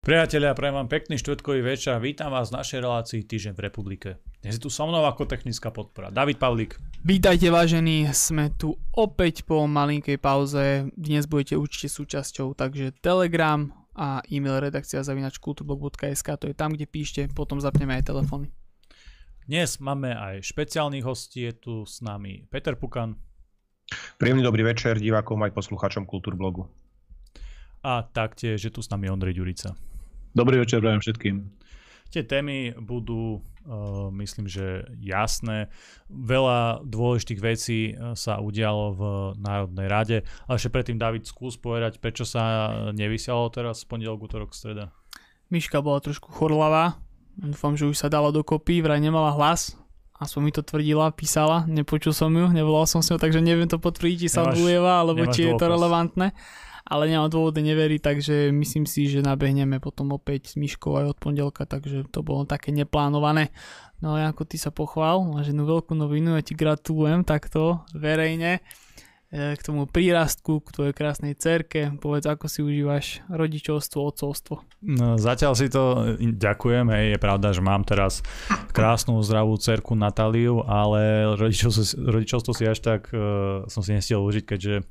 Priatelia, prajem vám pekný štvrtkový večer a vítam vás v našej relácii Týždeň v republike. Dnes je tu so mnou ako technická podpora. David Pavlík. Vítajte vážení, sme tu opäť po malinkej pauze. Dnes budete určite súčasťou, takže Telegram a e-mail redakcia zavinač kulturblog.sk, to je tam, kde píšte, potom zapneme aj telefóny. Dnes máme aj špeciálnych hostí, je tu s nami Peter Pukan. Príjemný dobrý večer divákom aj poslucháčom Kultúrblogu. A taktiež je tu s nami Ondrej Ďurica. Dobrý večer prajem všetkým. Tie témy budú, uh, myslím, že jasné. Veľa dôležitých vecí uh, sa udialo v Národnej rade, ale ešte predtým, David, skús povedať, prečo sa nevysialo teraz v pondelok, útorok, streda. Myška bola trošku chorlavá, dúfam, že už sa dala dokopy, vraj nemala hlas, aspoň mi to tvrdila, písala, nepočul som ju, nevolal som s ňou, takže neviem to potvrdiť, či sa ulieva, alebo či je to relevantné ale nemám dôvody neveriť, takže myslím si, že nabehneme potom opäť s Myškou aj od pondelka, takže to bolo také neplánované. No a ako ty sa pochvál, máš jednu veľkú novinu, ja ti gratulujem takto verejne k tomu prírastku, k tvojej krásnej cerke. Povedz, ako si užívaš rodičovstvo, otcovstvo. No, zatiaľ si to ďakujem, hej, je pravda, že mám teraz krásnu zdravú cerku Natáliu, ale rodičovstvo, rodičovstvo si až tak uh, som si nestiel užiť, keďže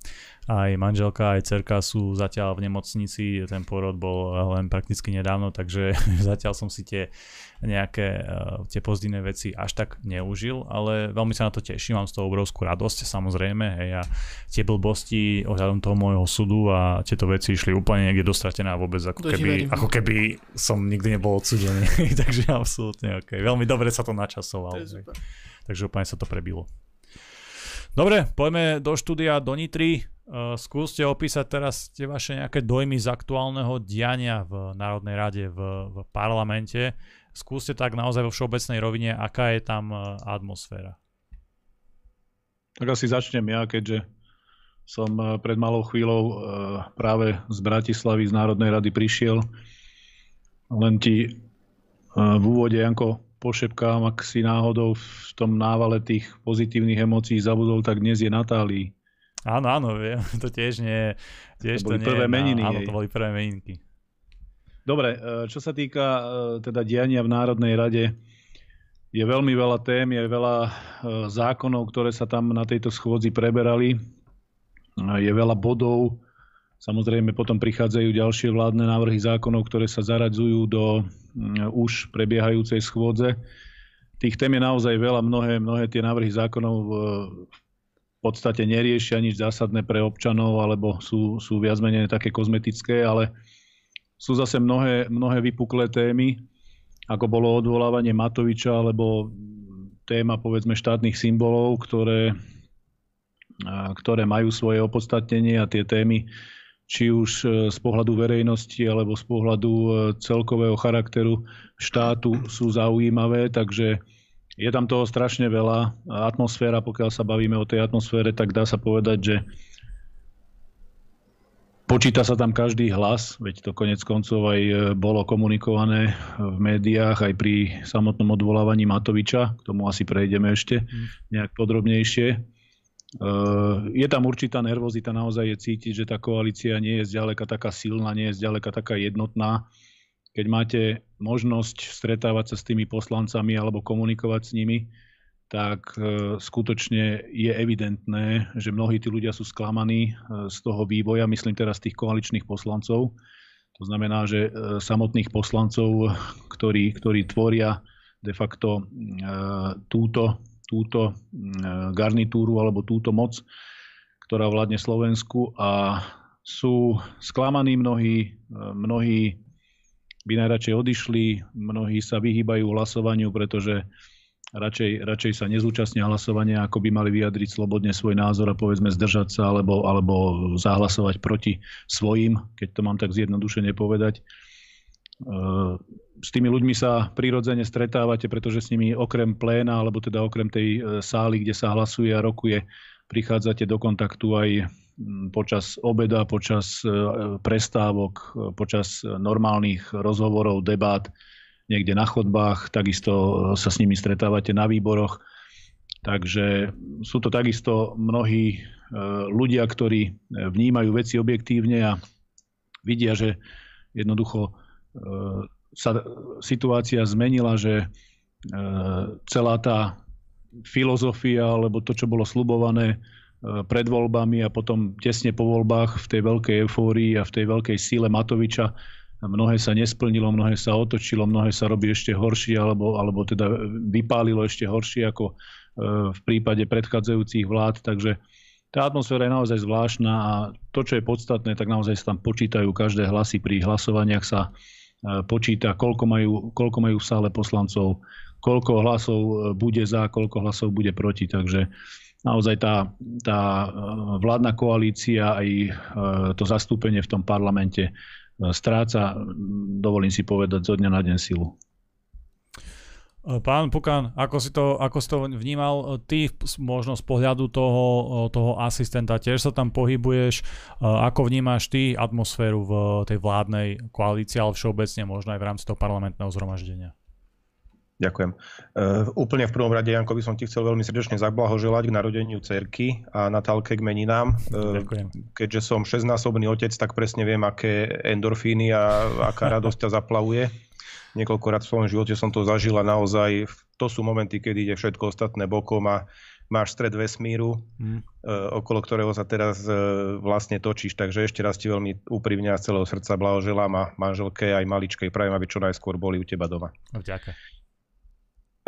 aj manželka, aj cerka sú zatiaľ v nemocnici, ten porod bol len prakticky nedávno, takže zatiaľ som si tie nejaké uh, tie pozitívne veci až tak neužil, ale veľmi sa na to teším, mám z toho obrovskú radosť, samozrejme, hej, a tie blbosti ohľadom toho môjho súdu a tieto veci išli úplne niekde dostratené a vôbec ako keby, ako keby som nikdy nebol odsudený, takže absolútne ok. Veľmi dobre sa to načasovalo. Takže úplne sa to prebilo. Dobre, poďme do štúdia do Nitry. Uh, skúste opísať teraz tie vaše nejaké dojmy z aktuálneho diania v Národnej rade, v, v parlamente. Skúste tak naozaj vo všeobecnej rovine, aká je tam uh, atmosféra. Tak asi začnem ja, keďže som uh, pred malou chvíľou uh, práve z Bratislavy z Národnej rady prišiel. Len ti v úvode, Janko, pošepkám, ak si náhodou v tom návale tých pozitívnych emócií zabudol, tak dnes je Natálii. Áno, áno, viem, to tiež nie tiež to, boli to nie prvé meniny. Áno, to boli prvé meninky. Dobre, e, čo sa týka e, teda diania v Národnej rade, je veľmi veľa tém, je veľa e, zákonov, ktoré sa tam na tejto schôdzi preberali. Je veľa bodov, samozrejme potom prichádzajú ďalšie vládne návrhy zákonov, ktoré sa zaradzujú do už prebiehajúcej schôdze. Tých tém je naozaj veľa, mnohé, mnohé tie návrhy zákonov v podstate neriešia nič zásadné pre občanov alebo sú, sú viac menej také kozmetické, ale sú zase mnohé, mnohé vypuklé témy, ako bolo odvolávanie Matoviča alebo téma povedzme štátnych symbolov, ktoré, ktoré majú svoje opodstatnenie a tie témy či už e, z pohľadu verejnosti alebo z pohľadu e, celkového charakteru štátu sú zaujímavé, takže je tam toho strašne veľa. Atmosféra, pokiaľ sa bavíme o tej atmosfére, tak dá sa povedať, že počíta sa tam každý hlas, veď to konec koncov aj e, bolo komunikované v médiách, aj pri samotnom odvolávaní Matoviča. K tomu asi prejdeme ešte mm. nejak podrobnejšie. E, je tam určitá nervozita, naozaj je cítiť, že tá koalícia nie je zďaleka taká silná, nie je zďaleka taká jednotná keď máte možnosť stretávať sa s tými poslancami alebo komunikovať s nimi, tak e, skutočne je evidentné, že mnohí tí ľudia sú sklamaní e, z toho vývoja, myslím teraz tých koaličných poslancov. To znamená, že e, samotných poslancov, ktorí, ktorí tvoria de facto túto, túto garnitúru alebo túto moc, ktorá vládne Slovensku a sú sklamaní mnohí, mnohí by najradšej odišli, mnohí sa vyhýbajú hlasovaniu, pretože radšej, radšej sa nezúčastnia hlasovania, ako by mali vyjadriť slobodne svoj názor a povedzme zdržať sa alebo, alebo zahlasovať proti svojim, keď to mám tak zjednodušene povedať. E, s tými ľuďmi sa prirodzene stretávate, pretože s nimi okrem pléna, alebo teda okrem tej e, sály, kde sa hlasuje a rokuje, prichádzate do kontaktu aj počas obeda, počas e, prestávok, počas normálnych rozhovorov, debát, niekde na chodbách, takisto sa s nimi stretávate na výboroch. Takže sú to takisto mnohí e, ľudia, ktorí vnímajú veci objektívne a vidia, že jednoducho sa situácia zmenila, že celá tá filozofia alebo to, čo bolo slubované pred voľbami a potom tesne po voľbách v tej veľkej eufórii a v tej veľkej síle Matoviča mnohé sa nesplnilo, mnohé sa otočilo, mnohé sa robí ešte horšie, alebo, alebo teda vypálilo ešte horšie ako e, v prípade predchádzajúcich vlád. Takže tá atmosféra je naozaj zvláštna a to, čo je podstatné, tak naozaj sa tam počítajú každé hlasy. Pri hlasovaniach sa e, počíta, koľko majú, koľko majú v sále poslancov, koľko hlasov e, bude za, koľko hlasov bude proti. Takže naozaj tá, tá vládna koalícia aj to zastúpenie v tom parlamente stráca, dovolím si povedať, zo dňa na deň silu. Pán Pukan, ako si to, ako si to vnímal ty možno z pohľadu toho, toho asistenta? Tiež sa tam pohybuješ. Ako vnímáš ty atmosféru v tej vládnej koalícii, ale všeobecne možno aj v rámci toho parlamentného zhromaždenia? Ďakujem. Uh, úplne v prvom rade, Janko, by som ti chcel veľmi srdečne zablahoželať k narodeniu cerky a Natálke k meninám. Uh, Ďakujem. Keďže som šestnásobný otec, tak presne viem, aké endorfíny a aká radosť ťa zaplavuje. Niekoľkokrát v svojom živote som to zažil a naozaj to sú momenty, kedy ide všetko ostatné bokom a máš stred vesmíru, hmm. okolo ktorého sa teraz vlastne točíš. Takže ešte raz ti veľmi úprimne a z celého srdca blahoželám a manželke aj maličkej prajem, aby čo najskôr boli u teba doma. Ďakujem.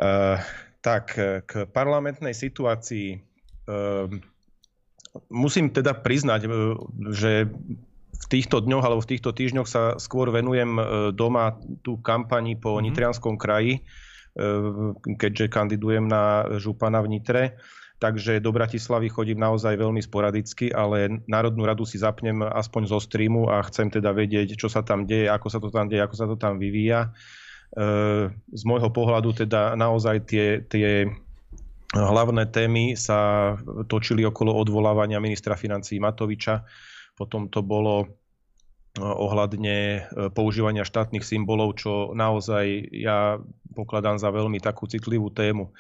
Uh, tak eh, k parlamentnej situácii uh, musím teda priznať, že v týchto dňoch alebo v týchto týždňoch sa skôr venujem doma tú kampani po mm-hmm. Nitrianskom kraji, keďže kandidujem na župana v Nitre. Takže do Bratislavy chodím naozaj veľmi sporadicky, ale Národnú radu si zapnem aspoň zo streamu a chcem teda vedieť, čo sa tam deje, ako sa to tam deje, ako sa to tam vyvíja. E, z môjho pohľadu teda naozaj tie, tie hlavné témy sa točili okolo odvolávania ministra financí Matoviča. Potom to bolo e, ohľadne e, používania štátnych symbolov, čo naozaj ja pokladám za veľmi takú citlivú tému.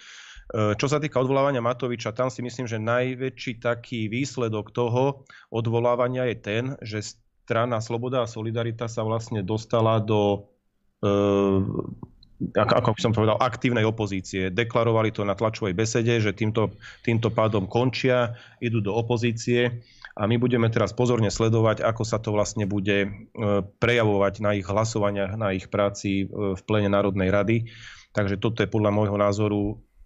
Čo sa týka odvolávania Matoviča, tam si myslím, že najväčší taký výsledok toho odvolávania je ten, že strana Sloboda a Solidarita sa vlastne dostala do Ehm, ako, ako som povedal, aktívnej opozície. Deklarovali to na tlačovej besede, že týmto, týmto pádom končia, idú do opozície a my budeme teraz pozorne sledovať, ako sa to vlastne bude e, prejavovať na ich hlasovaniach, na ich práci e, v plene Národnej rady. Takže toto je podľa môjho názoru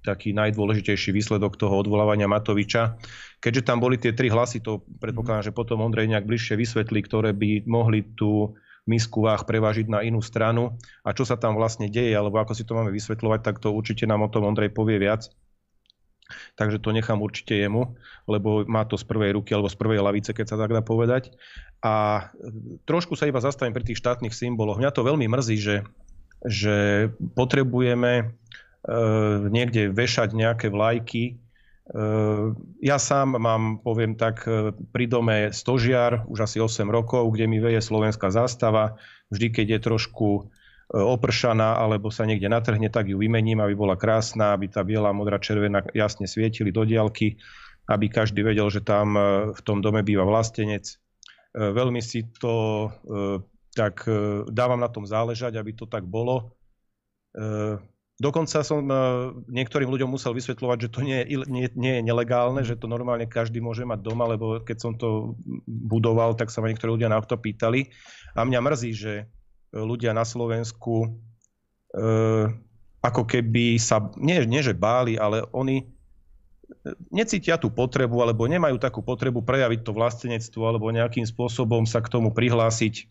taký najdôležitejší výsledok toho odvolávania Matoviča. Keďže tam boli tie tri hlasy, to predpokladám, že potom Ondrej nejak bližšie vysvetlí, ktoré by mohli tú misku váh prevážiť na inú stranu a čo sa tam vlastne deje, alebo ako si to máme vysvetľovať, tak to určite nám o tom Ondrej povie viac. Takže to nechám určite jemu, lebo má to z prvej ruky alebo z prvej lavice, keď sa tak dá povedať. A trošku sa iba zastavím pri tých štátnych symboloch. Mňa to veľmi mrzí, že, že potrebujeme e, niekde vešať nejaké vlajky, ja sám mám, poviem tak, e, pri dome stožiar už asi 8 rokov, kde mi veje slovenská zástava. Vždy, keď je trošku e, opršaná alebo sa niekde natrhne, tak ju vymením, aby bola krásna, aby tá biela, modrá, červená jasne svietili do diálky, aby každý vedel, že tam v tom dome býva vlastenec. Veľmi si to tak dávam na tom záležať, aby to tak bolo. Dokonca som e, niektorým ľuďom musel vysvetľovať, že to nie je, nie, nie je nelegálne, že to normálne každý môže mať doma, lebo keď som to budoval, tak sa ma niektorí ľudia na to pýtali. A mňa mrzí, že ľudia na Slovensku e, ako keby sa, nie, nie že báli, ale oni necítia tú potrebu alebo nemajú takú potrebu prejaviť to vlastenectvo alebo nejakým spôsobom sa k tomu prihlásiť. E,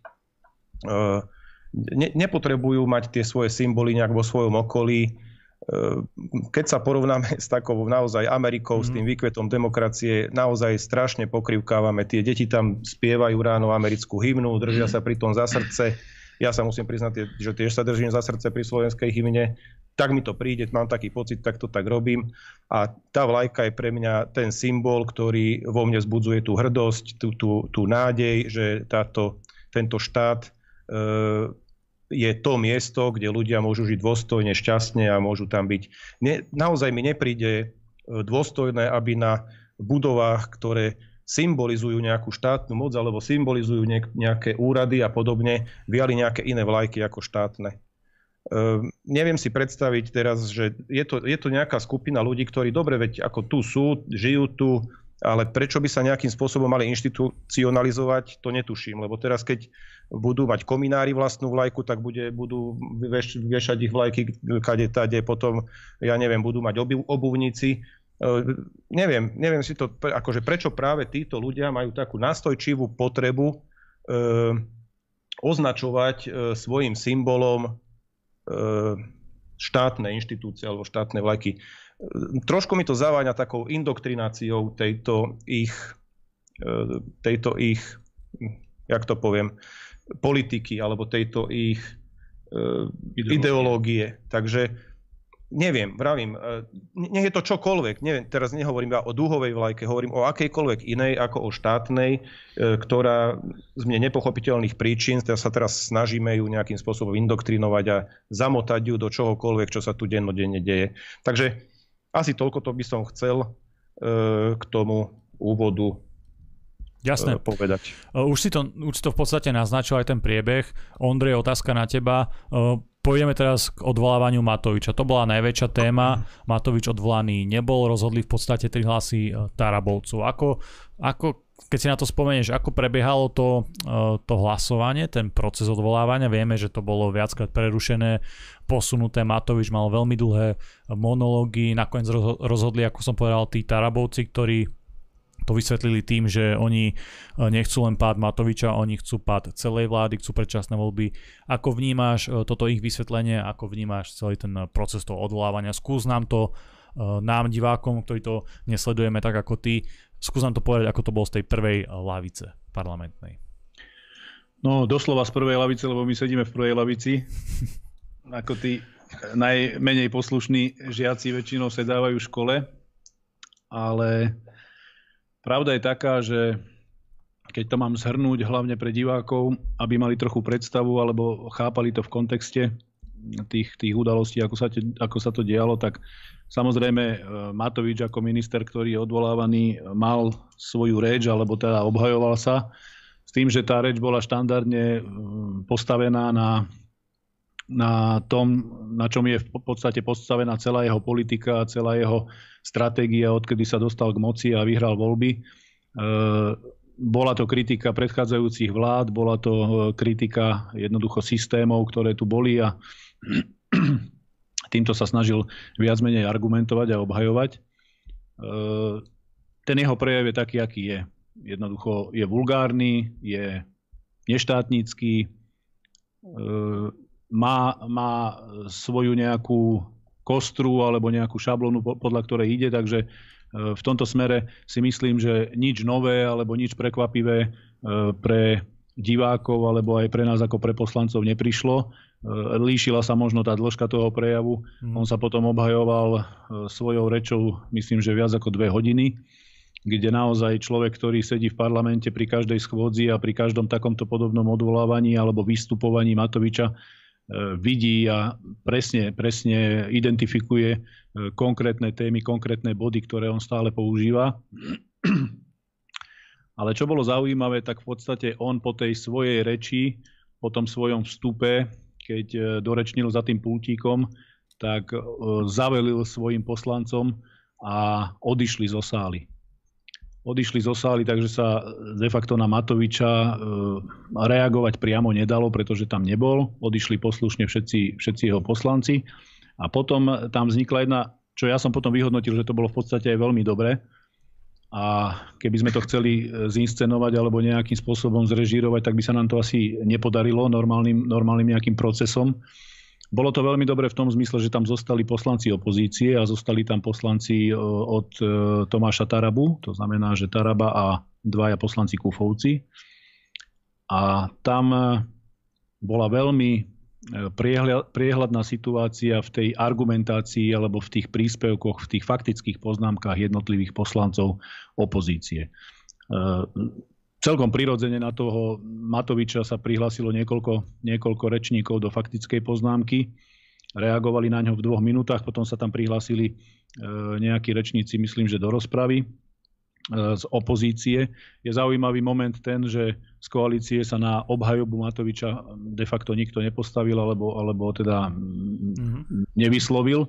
ne, nepotrebujú mať tie svoje symboly nejak vo svojom okolí. E, keď sa porovnáme s takou naozaj Amerikou, mm. s tým mhm. výkvetom demokracie, naozaj strašne pokrivkávame. Tie deti tam spievajú ráno americkú hymnu, držia sa pri tom za srdce. Ja sa musím priznať, že tiež sa držím za srdce pri slovenskej hymne. Tak mi to príde, mám taký pocit, tak to tak robím. A tá vlajka je pre mňa ten symbol, ktorý vo mne zbudzuje tú hrdosť, tú, tú, tú nádej, že táto, tento štát e, je to miesto, kde ľudia môžu žiť dôstojne, šťastne a môžu tam byť. Ne, naozaj mi nepríde e, dôstojné, aby na budovách, ktoré symbolizujú nejakú štátnu moc alebo symbolizujú nejaké úrady a podobne, viali nejaké iné vlajky ako štátne. Uh, neviem si predstaviť teraz, že je to, je to nejaká skupina ľudí, ktorí dobre veď ako tu sú, žijú tu, ale prečo by sa nejakým spôsobom mali inštitucionalizovať, to netuším, lebo teraz keď budú mať kominári vlastnú vlajku, tak bude, budú veš, vešať ich vlajky kade tade, potom, ja neviem, budú mať obu, obuvníci. Uh, neviem, neviem si to, akože prečo práve títo ľudia majú takú nastojčivú potrebu uh, označovať uh, svojim symbolom štátne inštitúcie alebo štátne vlajky trošku mi to zaváňa takou indoktrináciou tejto ich, e, tejto ich, jak to poviem, politiky alebo tejto ich e, ideológie. ideológie. Takže neviem, vravím, e, nech je to čokoľvek, neviem, teraz nehovorím iba o dúhovej vlajke, hovorím o akejkoľvek inej ako o štátnej, ktorá z mne nepochopiteľných príčin sa teraz snažíme ju nejakým spôsobom indoktrinovať a zamotať ju do čohokoľvek, čo sa tu dennodenne deje. Takže asi toľko to by som chcel e, k tomu úvodu Jasné. E, povedať. E, už si, to, už si to v podstate naznačil aj ten priebeh. Ondrej, otázka na teba. Pôjdeme teraz k odvolávaniu Matoviča. To bola najväčšia téma. Matovič odvolaný nebol, rozhodli v podstate tri hlasy Tarabovcov. Ako, ako keď si na to spomenieš, ako prebiehalo to, e, to hlasovanie, ten proces odvolávania, vieme, že to bolo viackrát prerušené, posunuté, Matovič mal veľmi dlhé monológy, nakoniec rozhodli, ako som povedal, tí Tarabovci, ktorí to vysvetlili tým, že oni e, nechcú len pád Matoviča, oni chcú pád celej vlády, chcú predčasné voľby. Ako vnímáš e, toto ich vysvetlenie, ako vnímáš celý ten proces toho odvolávania? Skús nám to nám, divákom, ktorí to nesledujeme tak ako ty, Skús nám to povedať, ako to bolo z tej prvej lavice parlamentnej. No, doslova z prvej lavice, lebo my sedíme v prvej lavici. ako tí najmenej poslušní žiaci väčšinou sedávajú v škole. Ale pravda je taká, že keď to mám zhrnúť hlavne pre divákov, aby mali trochu predstavu alebo chápali to v kontexte tých, tých udalostí, ako sa, te, ako sa to dialo, tak Samozrejme, e, Matovič ako minister, ktorý je odvolávaný, mal svoju reč, alebo teda obhajoval sa s tým, že tá reč bola štandardne e, postavená na, na tom, na čom je v podstate postavená celá jeho politika, celá jeho stratégia, odkedy sa dostal k moci a vyhral voľby. E, bola to kritika predchádzajúcich vlád, bola to kritika jednoducho systémov, ktoré tu boli a týmto sa snažil viac menej argumentovať a obhajovať. E, ten jeho prejav je taký, aký je. Jednoducho je vulgárny, je neštátnický, e, má, má svoju nejakú kostru alebo nejakú šablonu, podľa ktorej ide, takže e, v tomto smere si myslím, že nič nové alebo nič prekvapivé pre divákov alebo aj pre nás ako pre poslancov neprišlo. E, líšila sa možno tá dĺžka toho prejavu. Mm. On sa potom obhajoval e, svojou rečou, myslím, že viac ako dve hodiny, kde naozaj človek, ktorý sedí v parlamente pri každej schôdzi a pri každom takomto podobnom odvolávaní alebo vystupovaní Matoviča, e, vidí a presne, presne identifikuje konkrétne témy, konkrétne body, ktoré on stále používa. Ale čo bolo zaujímavé, tak v podstate on po tej svojej reči, po tom svojom vstupe keď e, dorečnil za tým pultíkom, tak e, zavelil svojim poslancom a odišli zo sály. Odišli zo sály, takže sa de facto na Matoviča e, reagovať priamo nedalo, pretože tam nebol. Odišli poslušne všetci, všetci jeho poslanci. A potom tam vznikla jedna, čo ja som potom vyhodnotil, že to bolo v podstate aj veľmi dobré, a keby sme to chceli e, zinscenovať alebo nejakým spôsobom zrežírovať, tak by sa nám to asi nepodarilo normálnym, normálnym nejakým procesom. Bolo to veľmi dobre v tom zmysle, že tam zostali poslanci opozície a zostali tam poslanci e, od e, Tomáša Tarabu, to znamená, že Taraba a dvaja poslanci Kufovci. A tam bola veľmi priehľadná situácia v tej argumentácii alebo v tých príspevkoch, v tých faktických poznámkach jednotlivých poslancov opozície. E, celkom prirodzene na toho Matoviča sa prihlásilo niekoľko, niekoľko rečníkov do faktickej poznámky. Reagovali na ňo v dvoch minútach, potom sa tam prihlásili e, nejakí rečníci, myslím, že do rozpravy. Z opozície. Je zaujímavý moment ten, že z koalície sa na obhajobu Matoviča de facto nikto nepostavil alebo, alebo teda mm-hmm. nevyslovil.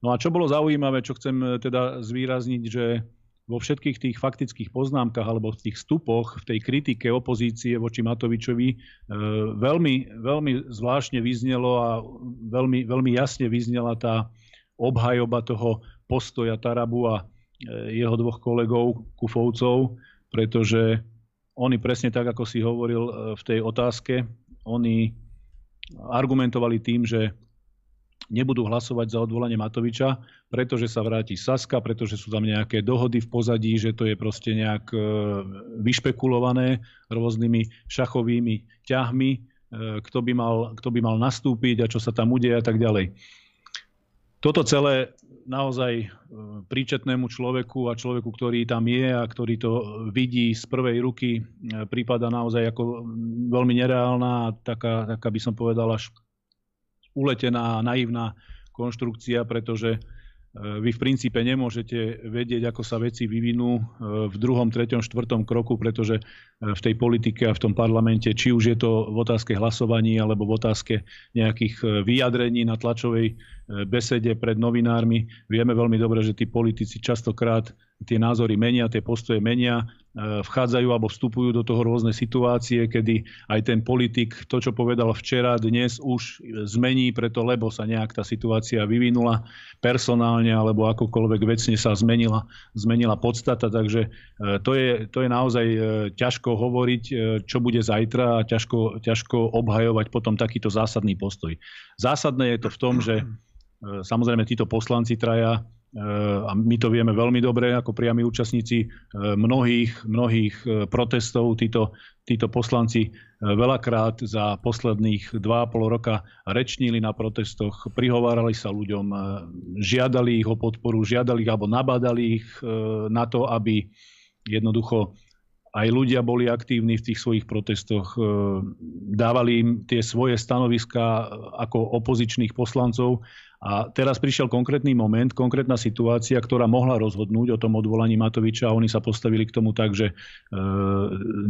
No a čo bolo zaujímavé, čo chcem teda zvýrazniť, že vo všetkých tých faktických poznámkach alebo v tých vstupoch, v tej kritike opozície voči Matovičovi e, veľmi, veľmi zvláštne vyznelo a veľmi, veľmi jasne vyznela tá obhajoba toho postoja Tarabu a e, jeho dvoch kolegov, Kufovcov, pretože oni presne tak, ako si hovoril e, v tej otázke, oni argumentovali tým, že nebudú hlasovať za odvolanie Matoviča, pretože sa vráti Saska, pretože sú tam nejaké dohody v pozadí, že to je proste nejak e, vyšpekulované rôznymi šachovými ťahmi, kto by, mal, kto by mal nastúpiť a čo sa tam udeje a tak ďalej. Toto celé naozaj e, príčetnému človeku a človeku, ktorý tam je a ktorý to vidí z prvej ruky, prípada naozaj ako veľmi nereálna taká, taká by som povedal až uletená a naivná konštrukcia, pretože e, vy v princípe nemôžete vedieť, ako sa veci vyvinú e, v druhom, treťom, štvrtom kroku, pretože e, v tej politike a v tom parlamente, či už je to v otázke hlasovaní alebo v otázke nejakých vyjadrení na tlačovej besede pred novinármi, vieme veľmi dobre, že tí politici častokrát tie názory menia, tie postoje menia, vchádzajú alebo vstupujú do toho rôzne situácie, kedy aj ten politik to, čo povedal včera, dnes už zmení preto, lebo sa nejak tá situácia vyvinula personálne alebo akokoľvek vecne sa zmenila, zmenila podstata. Takže e, to je, to je naozaj e, ťažko hovoriť, čo bude zajtra a ťažko, ťažko obhajovať potom takýto zásadný postoj. Zásadné je to v tom, že samozrejme títo poslanci traja a my to vieme veľmi dobre ako priami účastníci e, mnohých, mnohých e, protestov. Títo, títo poslanci e, veľakrát za posledných 2,5 roka rečnili na protestoch, prihovárali sa ľuďom, žiadali ich o podporu, žiadali ich alebo nabádali ich na to, aby jednoducho aj ľudia boli aktívni v tých svojich protestoch, dávali im tie svoje stanoviská ako opozičných poslancov a teraz prišiel konkrétny moment, konkrétna situácia, ktorá mohla rozhodnúť o tom odvolaní Matoviča a oni sa postavili k tomu tak, že e,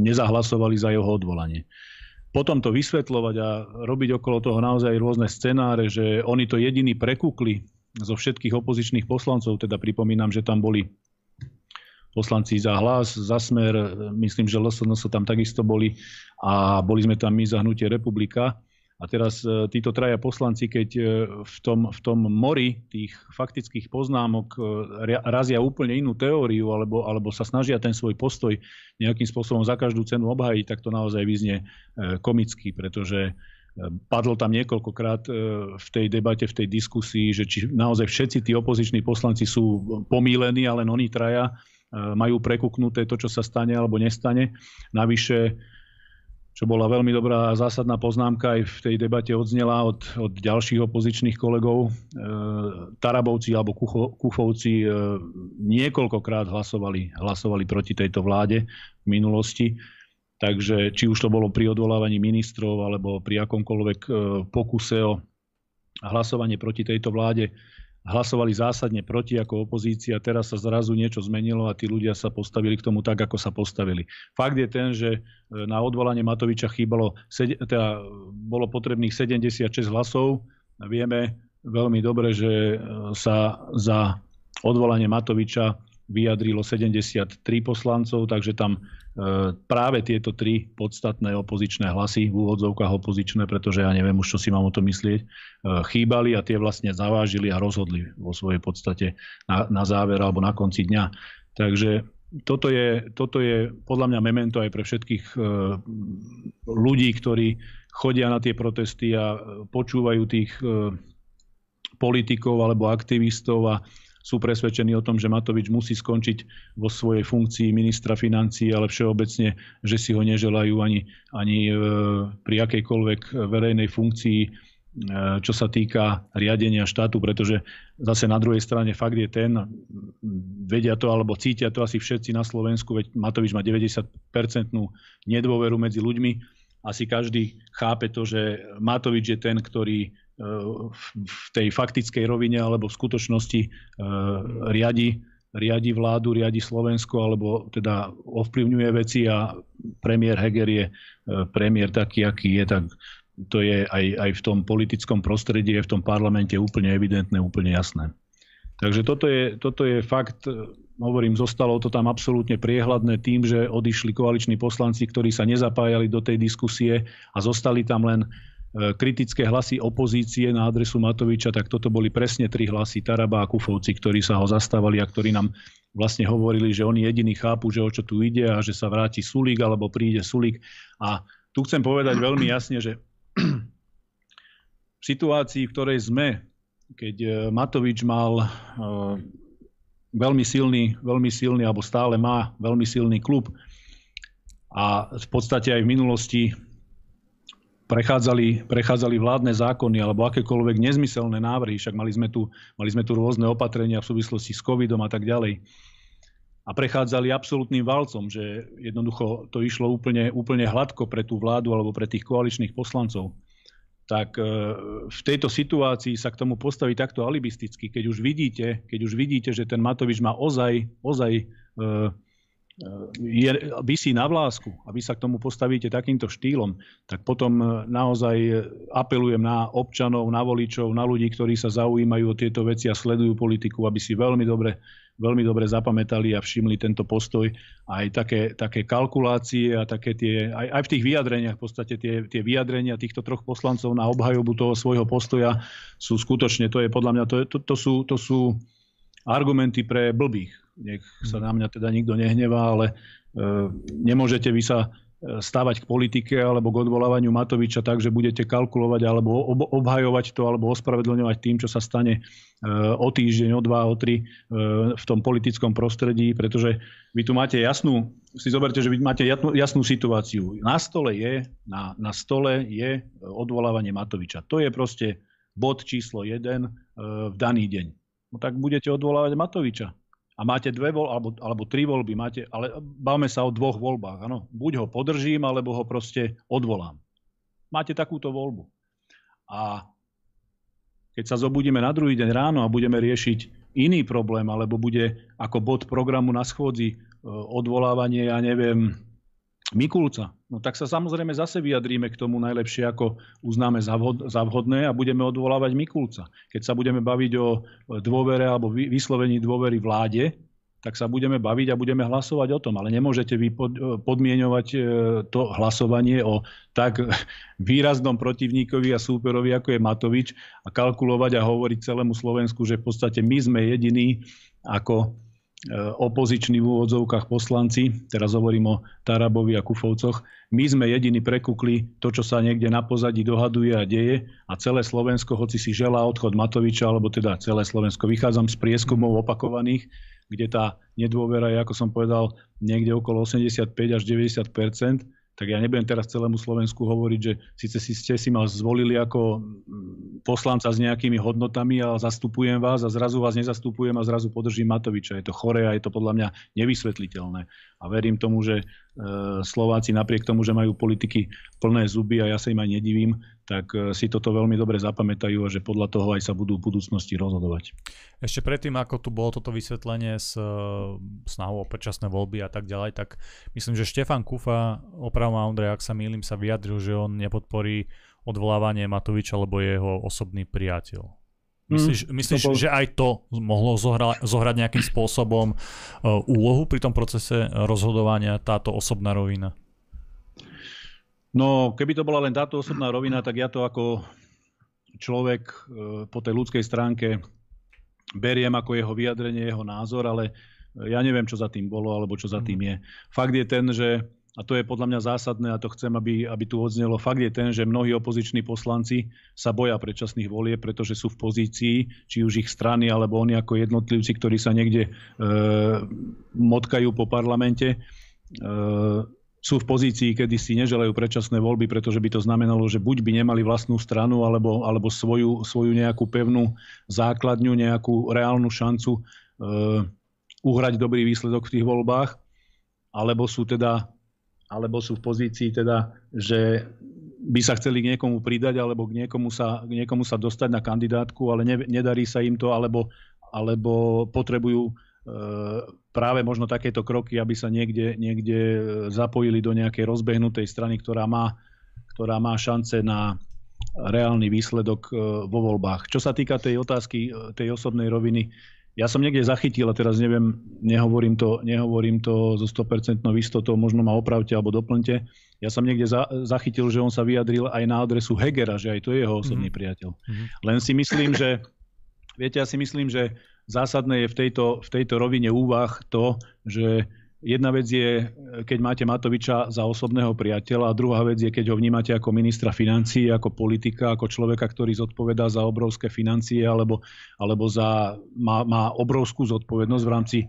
nezahlasovali za jeho odvolanie. Potom to vysvetľovať a robiť okolo toho naozaj rôzne scenáre, že oni to jediní prekúkli zo všetkých opozičných poslancov, teda pripomínam, že tam boli poslanci za hlas, za smer, myslím, že LSNS tam takisto boli a boli sme tam my za hnutie republika a teraz e, títo traja poslanci, keď e, v tom, v tom mori tých faktických poznámok e, razia úplne inú teóriu alebo, alebo sa snažia ten svoj postoj nejakým spôsobom za každú cenu obhajiť, tak to naozaj vyznie komicky, pretože padlo tam niekoľkokrát v tej debate, v tej diskusii, že či naozaj všetci tí opoziční poslanci sú pomílení, ale oni traja majú prekuknuté to, čo sa stane alebo nestane. Navyše čo bola veľmi dobrá zásadná poznámka aj v tej debate odznela od, od ďalších opozičných kolegov. E, Tarabovci alebo Kucho, Kuchovci e, niekoľkokrát hlasovali, hlasovali proti tejto vláde v minulosti. Takže či už to bolo pri odvolávaní ministrov alebo pri akomkoľvek e, pokuse o hlasovanie proti tejto vláde, hlasovali zásadne proti ako opozícia, teraz sa zrazu niečo zmenilo a tí ľudia sa postavili k tomu tak, ako sa postavili. Fakt je ten, že e, na odvolanie Matoviča chýbalo, teda bolo potrebných 76 hlasov. Vieme veľmi dobre, že e, sa za odvolanie Matoviča vyjadrilo 73 poslancov, takže tam e, práve tieto tri podstatné opozičné hlasy, v úvodzovkách opozičné, pretože ja neviem už, čo si mám o tom myslieť, e, chýbali a tie vlastne zavážili a rozhodli vo svojej podstate na, na záver alebo na konci dňa. Takže toto je, toto je podľa mňa memento aj pre všetkých e, ľudí, ktorí chodia na tie protesty a počúvajú tých politikov alebo aktivistov a sú presvedčení o tom, že Matovič musí skončiť vo svojej funkcii ministra financí, ale všeobecne, že si ho neželajú ani, ani e, pri akejkoľvek verejnej funkcii, e, čo sa týka riadenia štátu, pretože zase na druhej strane fakt je ten, vedia to alebo cítia to asi všetci na Slovensku, veď Matovič má 90-percentnú nedôveru medzi ľuďmi, asi každý chápe to, že Matovič je ten, ktorý v tej faktickej rovine alebo v skutočnosti e, riadi riadi vládu, riadi Slovensko, alebo teda ovplyvňuje veci a premiér Heger je premiér taký, aký je, tak to je aj, aj v tom politickom prostredí, v tom parlamente úplne evidentné, úplne jasné. Takže toto je, toto je fakt, hovorím, zostalo to tam absolútne priehľadné tým, že odišli koaliční poslanci, ktorí sa nezapájali do tej diskusie a zostali tam len E, kritické hlasy opozície na adresu Matoviča, tak toto boli presne tri hlasy Taraba a Kufovci, ktorí sa ho zastávali a ktorí nám vlastne hovorili, že oni jediní chápu, že o čo tu ide a že sa vráti Sulík alebo príde Sulík. A tu chcem povedať veľmi jasne, že v situácii, v ktorej sme, keď e, Matovič mal e, veľmi silný, veľmi silný, alebo stále má veľmi silný klub a v podstate aj v minulosti prechádzali, prechádzali vládne zákony alebo akékoľvek nezmyselné návrhy, však mali sme, tu, mali sme tu rôzne opatrenia v súvislosti s covidom a tak ďalej. A prechádzali absolútnym valcom, že jednoducho to išlo úplne, úplne hladko pre tú vládu alebo pre tých koaličných poslancov. Tak e, v tejto situácii sa k tomu postaví takto alibisticky, keď už vidíte, keď už vidíte, že ten Matovič má ozaj, ozaj e, je, vysí na vlásku a vy sa k tomu postavíte takýmto štýlom, tak potom e, naozaj apelujem na občanov, na voličov, na ľudí, ktorí sa zaujímajú o tieto veci a sledujú politiku, aby si veľmi dobre, veľmi dobre zapamätali a všimli tento postoj. Aj také, také kalkulácie a také tie, aj, aj v tých vyjadreniach, v podstate tie, tie vyjadrenia týchto troch poslancov na obhajobu toho svojho postoja sú skutočne, to je podľa mňa, to, je, to, to, sú, to sú argumenty pre blbých nech sa na mňa teda nikto nehnevá, ale e, nemôžete vy sa e, stávať k politike alebo k odvolávaniu Matoviča tak, že budete kalkulovať alebo obhajovať to alebo ospravedlňovať tým, čo sa stane e, o týždeň, o dva, o tri v tom politickom prostredí, pretože vy tu máte jasnú, si zoberte, že vy máte jasnú, jasnú situáciu. Na stole je, na, na stole je odvolávanie Matoviča. To je proste bod číslo jeden v daný deň. No tak budete odvolávať Matoviča a máte dve voľby, alebo, alebo tri voľby, máte, ale bavme sa o dvoch voľbách. Ano. Buď ho podržím, alebo ho proste odvolám. Máte takúto voľbu. A keď sa zobudíme na druhý deň ráno a budeme riešiť iný problém, alebo bude ako bod programu na schôdzi e, odvolávanie, ja neviem, Mikulca, no tak sa samozrejme zase vyjadríme k tomu najlepšie, ako uznáme za vhodné a budeme odvolávať Mikulca. Keď sa budeme baviť o dôvere alebo vyslovení dôvery vláde, tak sa budeme baviť a budeme hlasovať o tom. Ale nemôžete vy podmienovať e, to hlasovanie o tak výraznom protivníkovi a súperovi, ako je Matovič a kalkulovať a hovoriť celému Slovensku, že v podstate my sme jediní ako E, opoziční v úvodzovkách poslanci, teraz hovorím o Tarabovi a Kufovcoch, my sme jediní prekukli to, čo sa niekde na pozadí dohaduje a deje a celé Slovensko, hoci si želá odchod Matoviča, alebo teda celé Slovensko, vychádzam z prieskumov opakovaných, kde tá nedôvera je, ako som povedal, niekde okolo 85 až 90 tak ja nebudem teraz celému Slovensku hovoriť, že síce si ste si ma zvolili ako mm, poslanca s nejakými hodnotami a zastupujem vás a zrazu vás nezastupujem a zrazu podržím Matoviča. Je to chore a je to podľa mňa nevysvetliteľné. A verím tomu, že e, Slováci napriek tomu, že majú politiky plné zuby a ja sa im aj nedivím, tak e, si toto veľmi dobre zapamätajú a že podľa toho aj sa budú v budúcnosti rozhodovať. Ešte predtým, ako tu bolo toto vysvetlenie s e, snahou o predčasné voľby a tak ďalej, tak myslím, že Štefan Kufa, opravom Ondrej, ak sa mýlim, sa vyjadril, že on nepodporí odvolávanie Matoviča, lebo je jeho osobný priateľ. Myslíš, mm, myslíš bol... že aj to mohlo zohra, zohrať nejakým spôsobom uh, úlohu pri tom procese rozhodovania, táto osobná rovina? No, keby to bola len táto osobná rovina, tak ja to ako človek e, po tej ľudskej stránke beriem ako jeho vyjadrenie, jeho názor, ale ja neviem, čo za tým bolo, alebo čo za tým je. Fakt je ten, že, a to je podľa mňa zásadné, a to chcem, aby, aby tu odznelo, fakt je ten, že mnohí opoziční poslanci sa boja predčasných volie, pretože sú v pozícii, či už ich strany, alebo oni ako jednotlivci, ktorí sa niekde e, motkajú po parlamente, e, sú v pozícii, kedy si neželajú predčasné voľby, pretože by to znamenalo, že buď by nemali vlastnú stranu alebo, alebo svoju, svoju nejakú pevnú základňu, nejakú reálnu šancu e, uhrať dobrý výsledok v tých voľbách, alebo sú teda alebo sú v pozícii teda, že by sa chceli k niekomu pridať alebo k niekomu sa, k niekomu sa dostať na kandidátku, ale ne, nedarí sa im to, alebo, alebo potrebujú práve možno takéto kroky, aby sa niekde, niekde zapojili do nejakej rozbehnutej strany, ktorá má, ktorá má šance na reálny výsledok vo voľbách. Čo sa týka tej otázky, tej osobnej roviny, ja som niekde zachytil, a teraz neviem, nehovorím to, nehovorím to so 100% istotou, možno ma opravte alebo doplňte. Ja som niekde za, zachytil, že on sa vyjadril aj na adresu Hegera, že aj to je jeho osobný mm-hmm. priateľ. Mm-hmm. Len si myslím, že, viete, ja si myslím, že zásadné je v tejto, v tejto rovine úvah to, že Jedna vec je, keď máte Matoviča za osobného priateľa a druhá vec je, keď ho vnímate ako ministra financií, ako politika, ako človeka, ktorý zodpovedá za obrovské financie alebo, alebo za, má, má obrovskú zodpovednosť v rámci e,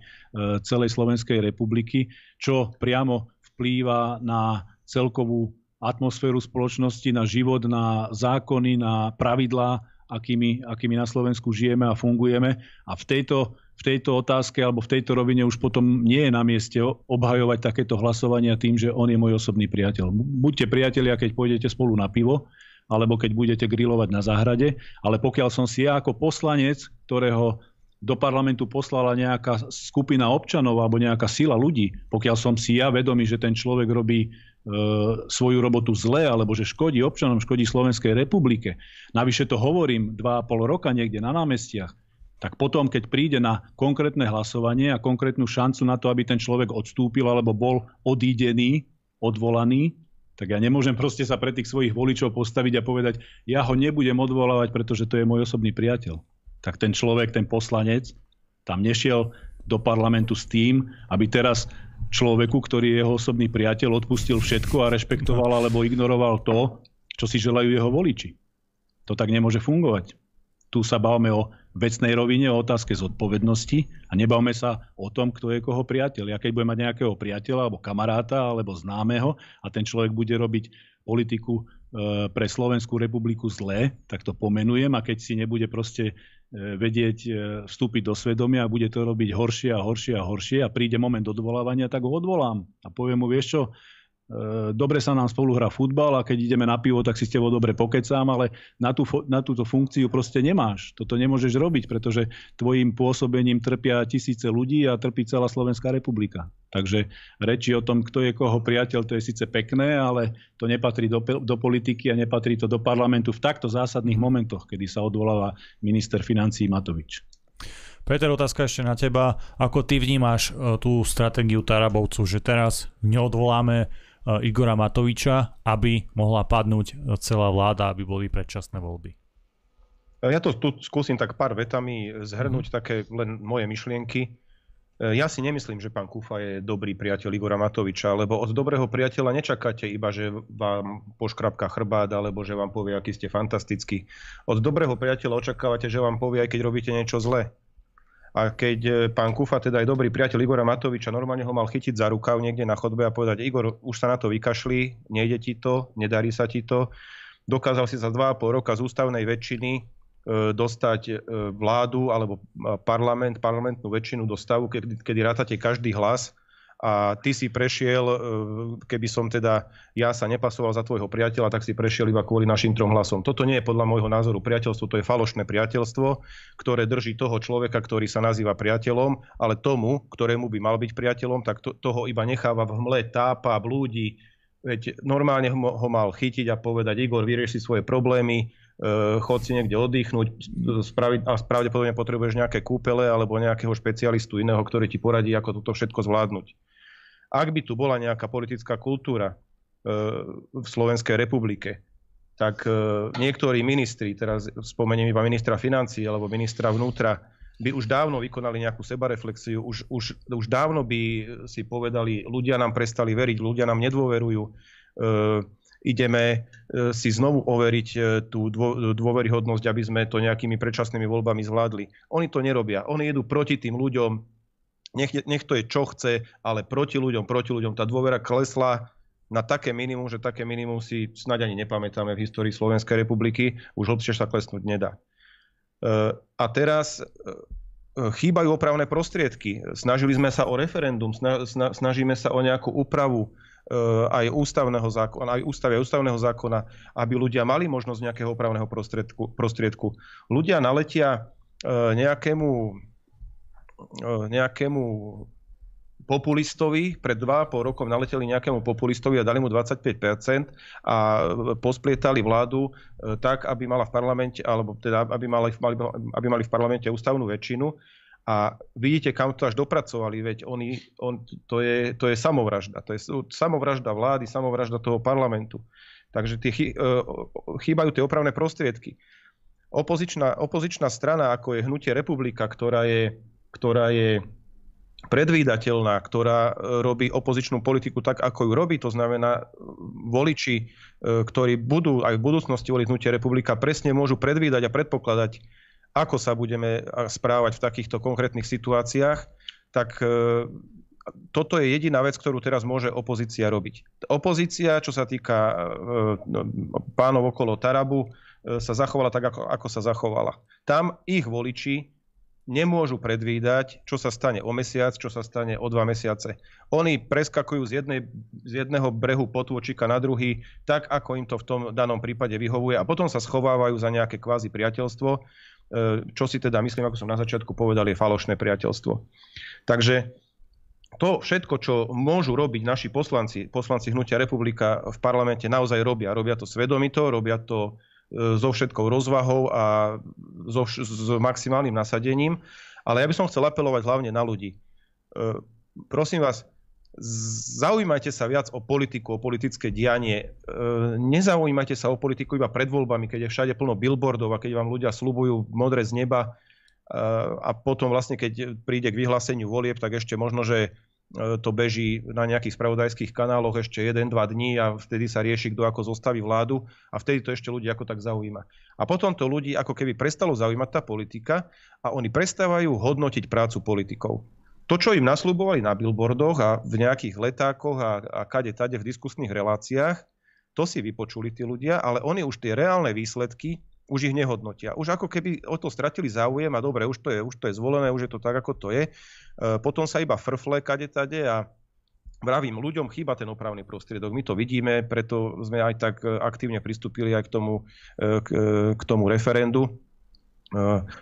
celej Slovenskej republiky, čo priamo vplýva na celkovú atmosféru spoločnosti, na život, na zákony, na pravidlá, akými, akými na Slovensku žijeme a fungujeme. A v tejto v tejto otázke alebo v tejto rovine už potom nie je na mieste obhajovať takéto hlasovania tým, že on je môj osobný priateľ. Buďte priatelia, keď pôjdete spolu na pivo, alebo keď budete grilovať na záhrade, ale pokiaľ som si ja ako poslanec, ktorého do parlamentu poslala nejaká skupina občanov alebo nejaká sila ľudí, pokiaľ som si ja vedomý, že ten človek robí svoju robotu zle alebo že škodí občanom, škodí Slovenskej republike. Navyše to hovorím 2,5 roka niekde na námestiach tak potom, keď príde na konkrétne hlasovanie a konkrétnu šancu na to, aby ten človek odstúpil alebo bol odídený, odvolaný, tak ja nemôžem proste sa pre tých svojich voličov postaviť a povedať, ja ho nebudem odvolávať, pretože to je môj osobný priateľ. Tak ten človek, ten poslanec, tam nešiel do parlamentu s tým, aby teraz človeku, ktorý je jeho osobný priateľ, odpustil všetko a rešpektoval alebo ignoroval to, čo si želajú jeho voliči. To tak nemôže fungovať. Tu sa bavíme o vecnej rovine, o otázke zodpovednosti a nebavme sa o tom, kto je koho priateľ. Ja keď budem mať nejakého priateľa alebo kamaráta alebo známeho a ten človek bude robiť politiku pre Slovenskú republiku zlé, tak to pomenujem a keď si nebude proste e, vedieť e, vstúpiť do svedomia a bude to robiť horšie a horšie a horšie a príde moment odvolávania, tak ho odvolám. A poviem mu, vieš čo, E, dobre sa nám spolu hrá futbal a keď ideme na pivo, tak si s tebou dobre pokecám, ale na, tú, na túto funkciu proste nemáš. Toto nemôžeš robiť, pretože tvojim pôsobením trpia tisíce ľudí a trpí celá Slovenská republika. Takže reči o tom, kto je koho priateľ, to je síce pekné, ale to nepatrí do, do politiky a nepatrí to do parlamentu v takto zásadných momentoch, kedy sa odvoláva minister financí Matovič. Peter, otázka ešte na teba. Ako ty vnímaš e, tú stratégiu Tarabovcu, že teraz neodvoláme Igora Matoviča, aby mohla padnúť eh, celá vláda, aby boli predčasné voľby? Ja to tu skúsim tak pár vetami zhrnúť mm. také len moje myšlienky. Eh, ja si nemyslím, že pán Kufa je dobrý priateľ Igora Matoviča, lebo od dobrého priateľa nečakáte iba, že vám poškrapka chrbát, alebo že vám povie, aký ste fantastickí. Od dobrého priateľa očakávate, že vám povie, aj keď robíte niečo zlé. A keď e, pán Kufa, teda aj dobrý priateľ Igora Matoviča, normálne ho mal chytiť za rukav niekde na chodbe a povedať, Igor, už sa na to vykašli, nejde ti to, nedarí sa ti to. Dokázal si za 2,5 roka z ústavnej väčšiny e, dostať e, vládu alebo parlament, parlamentnú väčšinu do stavu, kedy, kedy rátate každý hlas a ty si prešiel, e, keby som teda ja sa nepasoval za tvojho priateľa, tak si prešiel iba kvôli našim trom hlasom. Toto nie je podľa môjho názoru priateľstvo, to je falošné priateľstvo, ktoré drží toho človeka, ktorý sa nazýva priateľom, ale tomu, ktorému by mal byť priateľom, tak to, toho iba necháva v hmle, tápa, blúdi. Veď normálne ho mal chytiť a povedať, Igor, vyrieši svoje problémy, e, chod si niekde oddychnúť a pravdepodobne potrebuješ nejaké kúpele alebo nejakého špecialistu iného, ktorý ti poradí, ako toto všetko zvládnuť. Ak by tu bola nejaká politická kultúra e, v Slovenskej republike, tak e, niektorí ministri, teraz spomeniem iba ministra financí alebo ministra vnútra, by už dávno vykonali nejakú sebareflexiu, už, už, už dávno by si povedali, ľudia nám prestali veriť, ľudia nám nedôverujú, e, ideme e, si znovu overiť tú dôveryhodnosť, aby sme to nejakými predčasnými voľbami zvládli. Oni to nerobia. Oni idú proti tým ľuďom, nech, nech to je čo chce, ale proti ľuďom, proti ľuďom. Tá dôvera klesla na také minimum, že také minimum si snáď ani nepamätáme v histórii Slovenskej republiky. Už hlbšie sa klesnúť nedá. E, a teraz e, chýbajú opravné prostriedky. Snažili sme sa o referendum, snažíme sa o nejakú úpravu e, aj ústavného zákona, aj ústavy, ústavného zákona, aby ľudia mali možnosť nejakého opravného prostriedku. prostriedku. Ľudia naletia nejakému nejakému populistovi, pred 2,5 rokov naleteli nejakému populistovi a dali mu 25% a posplietali vládu e, tak, aby mala v parlamente, alebo teda, aby mali, aby mali v parlamente ústavnú väčšinu. A vidíte, kam to až dopracovali, veď oni, on, to, je, to je samovražda. To je samovražda vlády, samovražda toho parlamentu. Takže tie, chýbajú tie opravné prostriedky. Opozičná, opozičná strana, ako je Hnutie republika, ktorá je, ktorá je predvídateľná, ktorá e, robí opozičnú politiku tak, ako ju robí. To znamená, voliči, e, ktorí budú aj v budúcnosti voliť Hnutie republika, presne môžu predvídať a predpokladať, ako sa budeme správať v takýchto konkrétnych situáciách, tak e, toto je jediná vec, ktorú teraz môže opozícia robiť. Opozícia, čo sa týka no, pánov okolo Tarabu, sa zachovala tak, ako, ako sa zachovala. Tam ich voliči nemôžu predvídať, čo sa stane o mesiac, čo sa stane o dva mesiace. Oni preskakujú z, jednej, z jedného brehu potôčika na druhý, tak ako im to v tom danom prípade vyhovuje a potom sa schovávajú za nejaké kvázi priateľstvo, e, čo si teda myslím, ako som na začiatku povedal, je falošné priateľstvo. Takže to všetko, čo môžu robiť naši poslanci, poslanci Hnutia republika v parlamente, naozaj robia. Robia to svedomito, robia to so všetkou rozvahou a so, s maximálnym nasadením. Ale ja by som chcel apelovať hlavne na ľudí. E, prosím vás, zaujímajte sa viac o politiku, o politické dianie. E, nezaujímajte sa o politiku iba pred voľbami, keď je všade plno billboardov a keď vám ľudia slubujú modré z neba e, a potom vlastne, keď príde k vyhláseniu volieb, tak ešte možno, že E, to beží na nejakých spravodajských kanáloch ešte 1-2 dní a vtedy sa rieši, kto ako zostaví vládu a vtedy to ešte ľudí ako tak zaujíma. A potom to ľudí ako keby prestalo zaujímať tá politika a oni prestávajú hodnotiť prácu politikov. To, čo im nasľubovali na billboardoch a v nejakých letákoch a, a kade tade v diskusných reláciách, to si vypočuli tí ľudia, ale oni už tie reálne výsledky už ich nehodnotia. Už ako keby o to stratili záujem a dobre, už to je, už to je zvolené, už je to tak, ako to je. E, potom sa iba frfle kade tade a vravím, ľuďom chýba ten opravný prostriedok. My to vidíme, preto sme aj tak e, aktívne pristúpili aj k tomu, e, k, k tomu referendu,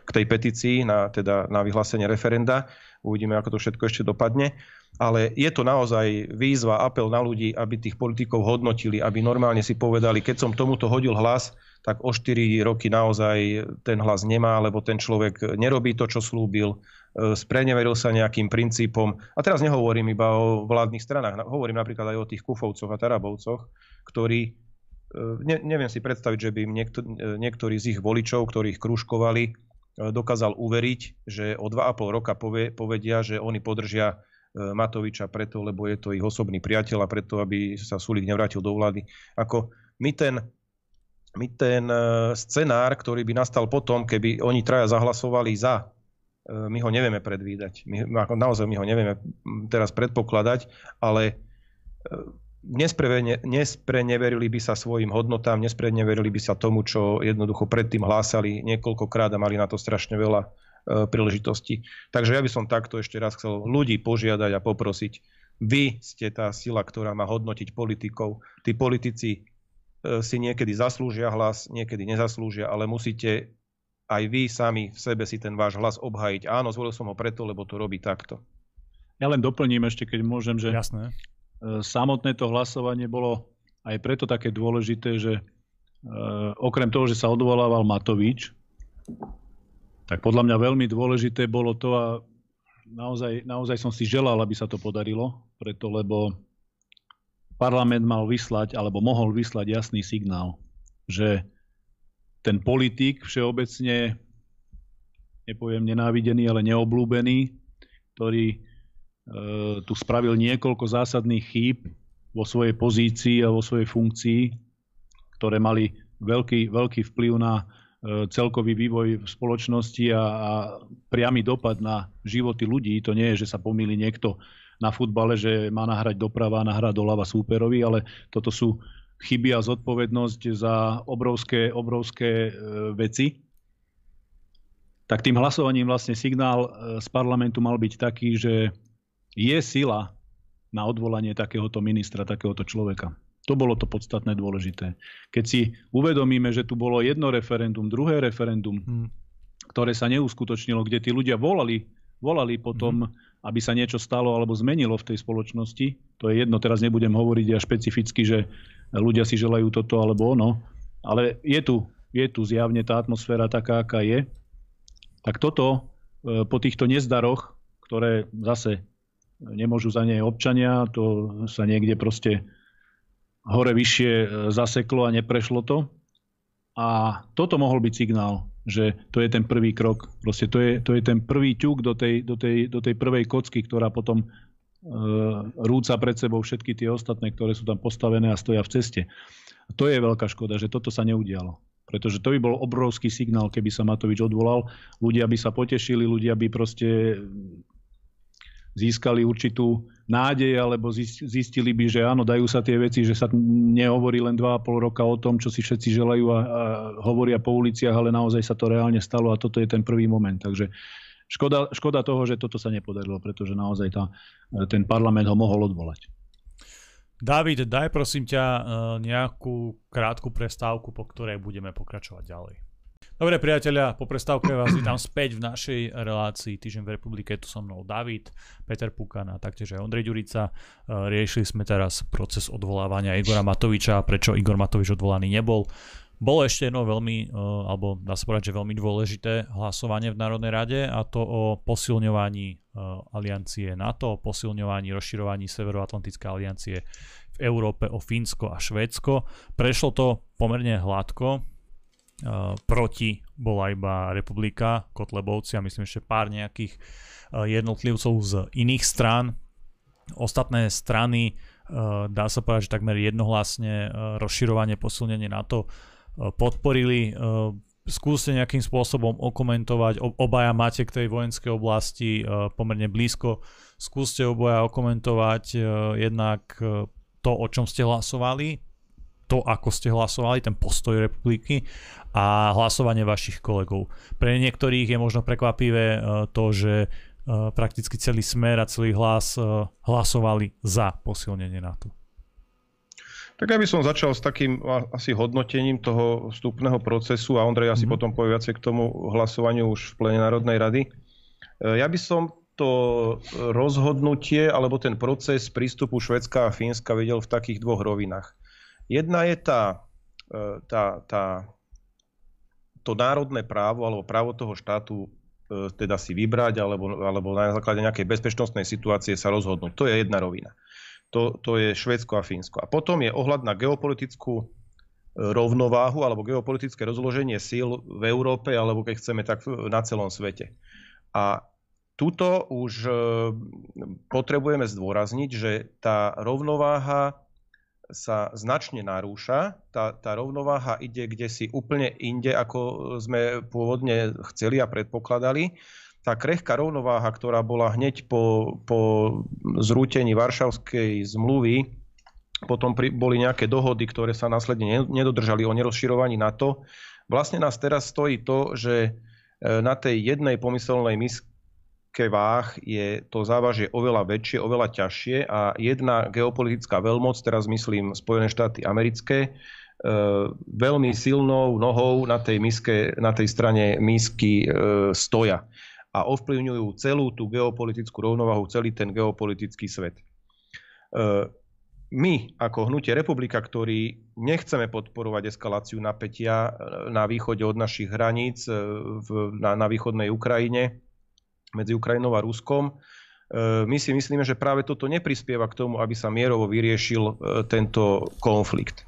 k tej petícii na, teda na vyhlásenie referenda. Uvidíme, ako to všetko ešte dopadne. Ale je to naozaj výzva, apel na ľudí, aby tých politikov hodnotili, aby normálne si povedali, keď som tomuto hodil hlas, tak o 4 roky naozaj ten hlas nemá, lebo ten človek nerobí to, čo slúbil, e, spreneveril sa nejakým princípom. A teraz nehovorím iba o vládnych stranách, hovorím napríklad aj o tých kufovcoch a tarabovcoch, ktorí, e, ne, neviem si predstaviť, že by im niekto, e, niektorí z ich voličov, ktorých kružkovali, dokázal uveriť, že o 2,5 roka povie, povedia, že oni podržia Matoviča preto, lebo je to ich osobný priateľ a preto, aby sa Sulik nevrátil do vlády. Ako my ten my ten e, scenár, ktorý by nastal potom, keby oni traja zahlasovali za, e, my ho nevieme predvídať. My, naozaj my ho nevieme teraz predpokladať, ale e, nespreneverili by sa svojim hodnotám, nespreneverili by sa tomu, čo jednoducho predtým hlásali niekoľkokrát a mali na to strašne veľa príležitostí. Takže ja by som takto ešte raz chcel ľudí požiadať a poprosiť. Vy ste tá sila, ktorá má hodnotiť politikov. Tí politici si niekedy zaslúžia hlas, niekedy nezaslúžia, ale musíte aj vy sami v sebe si ten váš hlas obhajiť. Áno, zvolil som ho preto, lebo to robí takto. Ja len doplním ešte, keď môžem, že Jasné. E, samotné to hlasovanie bolo aj preto také dôležité, že e, okrem toho, že sa odvolával Matovič, tak podľa mňa veľmi dôležité bolo to a naozaj, naozaj som si želal, aby sa to podarilo, preto lebo parlament mal vyslať, alebo mohol vyslať jasný signál, že ten politik všeobecne, nepoviem nenávidený, ale neoblúbený, ktorý e, tu spravil niekoľko zásadných chýb vo svojej pozícii a vo svojej funkcii, ktoré mali veľký, veľký vplyv na e, celkový vývoj v spoločnosti a, a priamy dopad na životy ľudí. To nie je, že sa pomýli niekto na futbale, že má nahrať doprava nahrať doľava súperovi, ale toto sú chyby a zodpovednosť za obrovské, obrovské e, veci. Tak tým hlasovaním vlastne signál e, z parlamentu mal byť taký, že je sila na odvolanie takéhoto ministra, takéhoto človeka. To bolo to podstatné dôležité. Keď si uvedomíme, že tu bolo jedno referendum, druhé referendum, hmm. ktoré sa neuskutočnilo, kde tí ľudia volali volali potom, mm. Aby sa niečo stalo alebo zmenilo v tej spoločnosti. To je jedno, teraz nebudem hovoriť ja špecificky, že ľudia si želajú toto alebo ono, ale je tu, je tu zjavne tá atmosféra taká, aká je. Tak toto e, po týchto nezdaroch, ktoré zase nemôžu za nej občania, to sa niekde proste hore vyššie e, zaseklo a neprešlo to. A toto mohol byť signál, že to je ten prvý krok. Proste to je, to je ten prvý ťuk do tej, do, tej, do tej prvej kocky, ktorá potom e, rúca pred sebou všetky tie ostatné, ktoré sú tam postavené a stoja v ceste. A to je veľká škoda, že toto sa neudialo. Pretože to by bol obrovský signál, keby sa Matovič odvolal. Ľudia by sa potešili, ľudia by proste získali určitú nádej, alebo zistili by, že áno, dajú sa tie veci, že sa nehovorí len 2,5 roka o tom, čo si všetci želajú a, a hovoria po uliciach, ale naozaj sa to reálne stalo a toto je ten prvý moment. Takže škoda, škoda toho, že toto sa nepodarilo, pretože naozaj tá, ten parlament ho mohol odvolať. David, daj prosím ťa e, nejakú krátku prestávku, po ktorej budeme pokračovať ďalej. Dobre priatelia, po prestávke vás vítam späť v našej relácii Týždeň v republike. Tu so mnou David, Peter Pukan a taktiež aj Ondrej Ďurica. E, riešili sme teraz proces odvolávania Igora Matoviča, prečo Igor Matovič odvolaný nebol. Bolo ešte jedno veľmi, e, alebo dá sa povedať, že veľmi dôležité hlasovanie v Národnej rade a to o posilňovaní e, aliancie NATO, o posilňovaní, rozširovaní Severoatlantické aliancie v Európe o Fínsko a Švédsko. Prešlo to pomerne hladko, proti bola iba republika Kotlebovci a myslím ešte pár nejakých jednotlivcov z iných strán. Ostatné strany, dá sa povedať, že takmer jednohlasne rozširovanie, posilnenie NATO podporili. Skúste nejakým spôsobom okomentovať, obaja máte k tej vojenskej oblasti pomerne blízko, skúste obaja okomentovať jednak to, o čom ste hlasovali, to, ako ste hlasovali, ten postoj republiky a hlasovanie vašich kolegov. Pre niektorých je možno prekvapivé e, to, že e, prakticky celý smer a celý hlas e, hlasovali za posilnenie NATO. Tak ja by som začal s takým asi hodnotením toho vstupného procesu a Ondrej asi mm-hmm. potom povie viacej k tomu hlasovaniu už v plene Národnej rady. Ja by som to rozhodnutie alebo ten proces prístupu Švedska a Fínska videl v takých dvoch rovinách. Jedna je tá, e, tá, tá, to národné právo alebo právo toho štátu e, teda si vybrať alebo, alebo na základe nejakej bezpečnostnej situácie sa rozhodnúť. To je jedna rovina. To, to je Švédsko a Fínsko. A potom je ohľad na geopolitickú e, rovnováhu alebo geopolitické rozloženie síl v Európe alebo keď chceme tak na celom svete. A tuto už potrebujeme zdôrazniť, že tá rovnováha sa značne narúša. Tá, tá rovnováha ide kde si úplne inde, ako sme pôvodne chceli a predpokladali. Tá krehká rovnováha, ktorá bola hneď po, po zrútení Varšavskej zmluvy, potom pri, boli nejaké dohody, ktoré sa následne nedodržali o nerozširovaní NATO. Vlastne nás teraz stojí to, že e, na tej jednej pomyselnej mis- otázke váh je to závažie oveľa väčšie, oveľa ťažšie a jedna geopolitická veľmoc, teraz myslím Spojené štáty americké, e, veľmi silnou nohou na tej, miske, na tej strane misky e, stoja a ovplyvňujú celú tú geopolitickú rovnovahu, celý ten geopolitický svet. E, my ako hnutie republika, ktorí nechceme podporovať eskaláciu napätia na východe od našich hraníc na, na východnej Ukrajine, medzi Ukrajinou a Ruskom. E, my si myslíme, že práve toto neprispieva k tomu, aby sa mierovo vyriešil e, tento konflikt.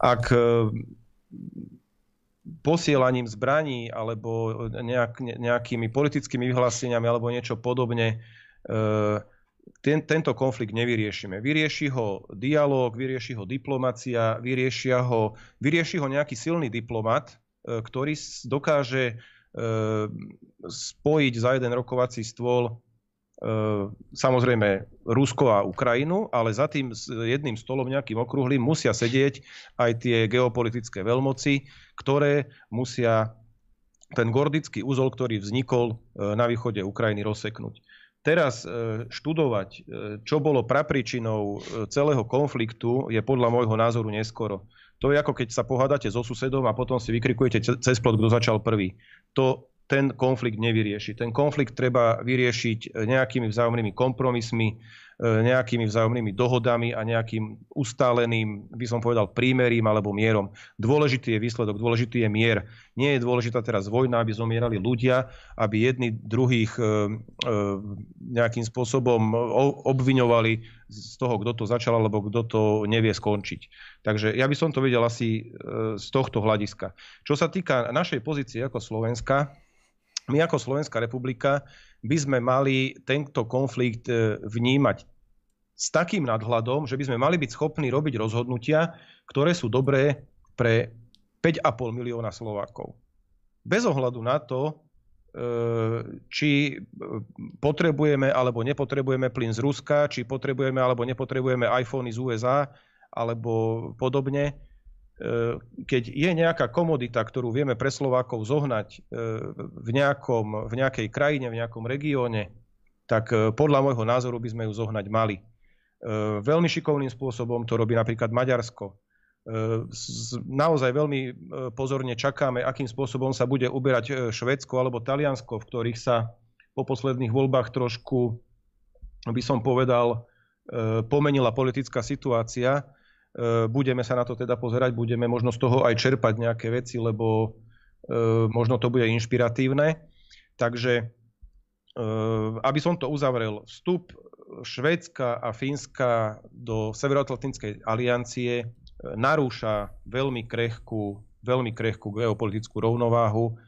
Ak e, posielaním zbraní alebo nejak, nejakými politickými vyhláseniami alebo niečo podobne ten, tento konflikt nevyriešime. Vyrieši ho dialog, vyrieši ho diplomacia, vyriešia ho, vyrieši ho nejaký silný diplomat, ktorý dokáže spojiť za jeden rokovací stôl ehm, samozrejme Rusko a Ukrajinu, ale za tým jedným stolom nejakým okrúhlym musia sedieť aj tie geopolitické veľmoci, ktoré musia ten gordický úzol, ktorý vznikol ehm, na východe Ukrajiny, rozseknúť. Teraz študovať, čo bolo prapríčinou celého konfliktu, je podľa môjho názoru neskoro. To je ako keď sa pohádate so susedom a potom si vykrikujete cez plot, kto začal prvý. To ten konflikt nevyrieši. Ten konflikt treba vyriešiť nejakými vzájomnými kompromismi, nejakými vzájomnými dohodami a nejakým ustáleným, by som povedal, prímerím alebo mierom. Dôležitý je výsledok, dôležitý je mier. Nie je dôležitá teraz vojna, aby zomierali ľudia, aby jedni druhých e, e, nejakým spôsobom obviňovali z toho, kto to začal alebo kto to nevie skončiť. Takže ja by som to videl asi z tohto hľadiska. Čo sa týka našej pozície ako Slovenska, my ako Slovenská republika by sme mali tento konflikt e, vnímať s takým nadhľadom, že by sme mali byť schopní robiť rozhodnutia, ktoré sú dobré pre 5,5 milióna Slovákov. Bez ohľadu na to, e, či potrebujeme alebo nepotrebujeme plyn z Ruska, či potrebujeme alebo nepotrebujeme iPhony z USA alebo podobne, keď je nejaká komodita, ktorú vieme pre Slovákov zohnať e, v, nejakom, v nejakej krajine, v nejakom regióne, tak e, podľa môjho názoru by sme ju zohnať mali. Veľmi šikovným spôsobom to robí napríklad Maďarsko. Naozaj veľmi pozorne čakáme, akým spôsobom sa bude uberať Švedsko alebo Taliansko, v ktorých sa po posledných voľbách trošku, by som povedal, pomenila politická situácia E, budeme sa na to teda pozerať, budeme možno z toho aj čerpať nejaké veci, lebo e, možno to bude inšpiratívne. Takže e, aby som to uzavrel, vstup Švédska a Fínska do Severoatlantickej aliancie narúša veľmi krehkú, veľmi krehkú geopolitickú rovnováhu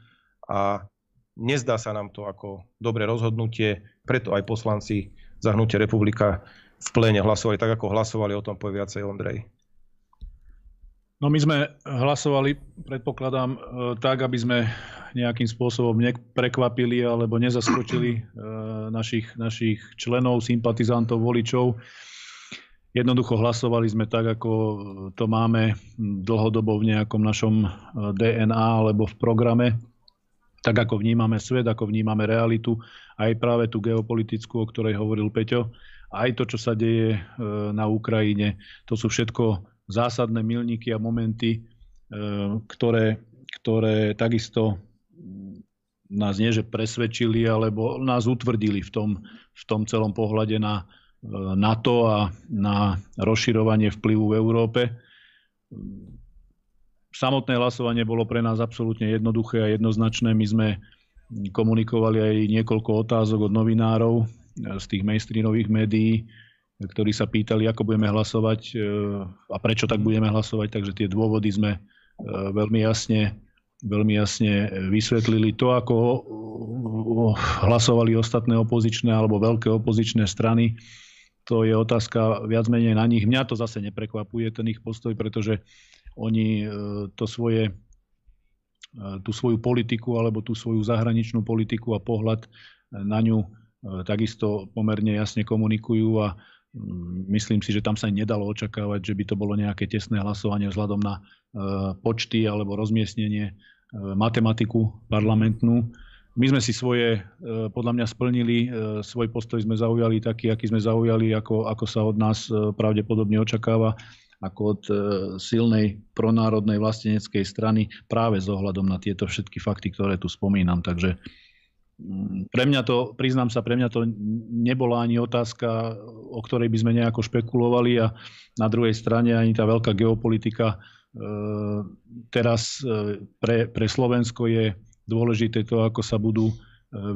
a nezdá sa nám to ako dobré rozhodnutie, preto aj poslanci zahnutie republika v pléne hlasovali tak, ako hlasovali, o tom povie viacej Ondrej. No my sme hlasovali, predpokladám, e, tak, aby sme nejakým spôsobom neprekvapili alebo nezaskočili e, našich, našich členov, sympatizantov, voličov. Jednoducho hlasovali sme tak, ako to máme dlhodobo v nejakom našom e, DNA alebo v programe. Tak ako vnímame svet, ako vnímame realitu, aj práve tú geopolitickú, o ktorej hovoril Peťo, aj to, čo sa deje na Ukrajine, to sú všetko zásadné milníky a momenty, e, ktoré, ktoré takisto nás nie, že presvedčili, alebo nás utvrdili v tom, v tom celom pohľade na e, NATO a na rozširovanie vplyvu v Európe. Samotné hlasovanie bolo pre nás absolútne jednoduché a jednoznačné. My sme komunikovali aj niekoľko otázok od novinárov e, z tých mainstreamových médií, ktorí sa pýtali, ako budeme hlasovať e, a prečo tak budeme hlasovať, takže tie dôvody sme e, veľmi jasne, veľmi jasne vysvetlili. To, ako hlasovali ostatné opozičné alebo veľké opozičné strany, to je otázka viac menej na nich. Mňa to zase neprekvapuje, ten ich postoj, pretože oni e, to svoje, tú svoju politiku alebo tú svoju zahraničnú politiku a pohľad na ňu takisto pomerne jasne komunikujú a Myslím si, že tam sa nedalo očakávať, že by to bolo nejaké tesné hlasovanie vzhľadom na e, počty alebo rozmiestnenie e, matematiku parlamentnú. My sme si svoje, e, podľa mňa splnili, svoj postoj sme zaujali taký, aký sme zaujali, ako, ako sa od nás pravdepodobne očakáva, ako od silnej pronárodnej vlasteneckej strany práve s ohľadom na tieto všetky fakty, ktoré tu spomínam. Takže pre mňa to, priznám sa, pre mňa to nebola ani otázka, o ktorej by sme nejako špekulovali a na druhej strane ani tá veľká geopolitika. E, teraz e, pre, pre Slovensko je dôležité to, ako sa budú e,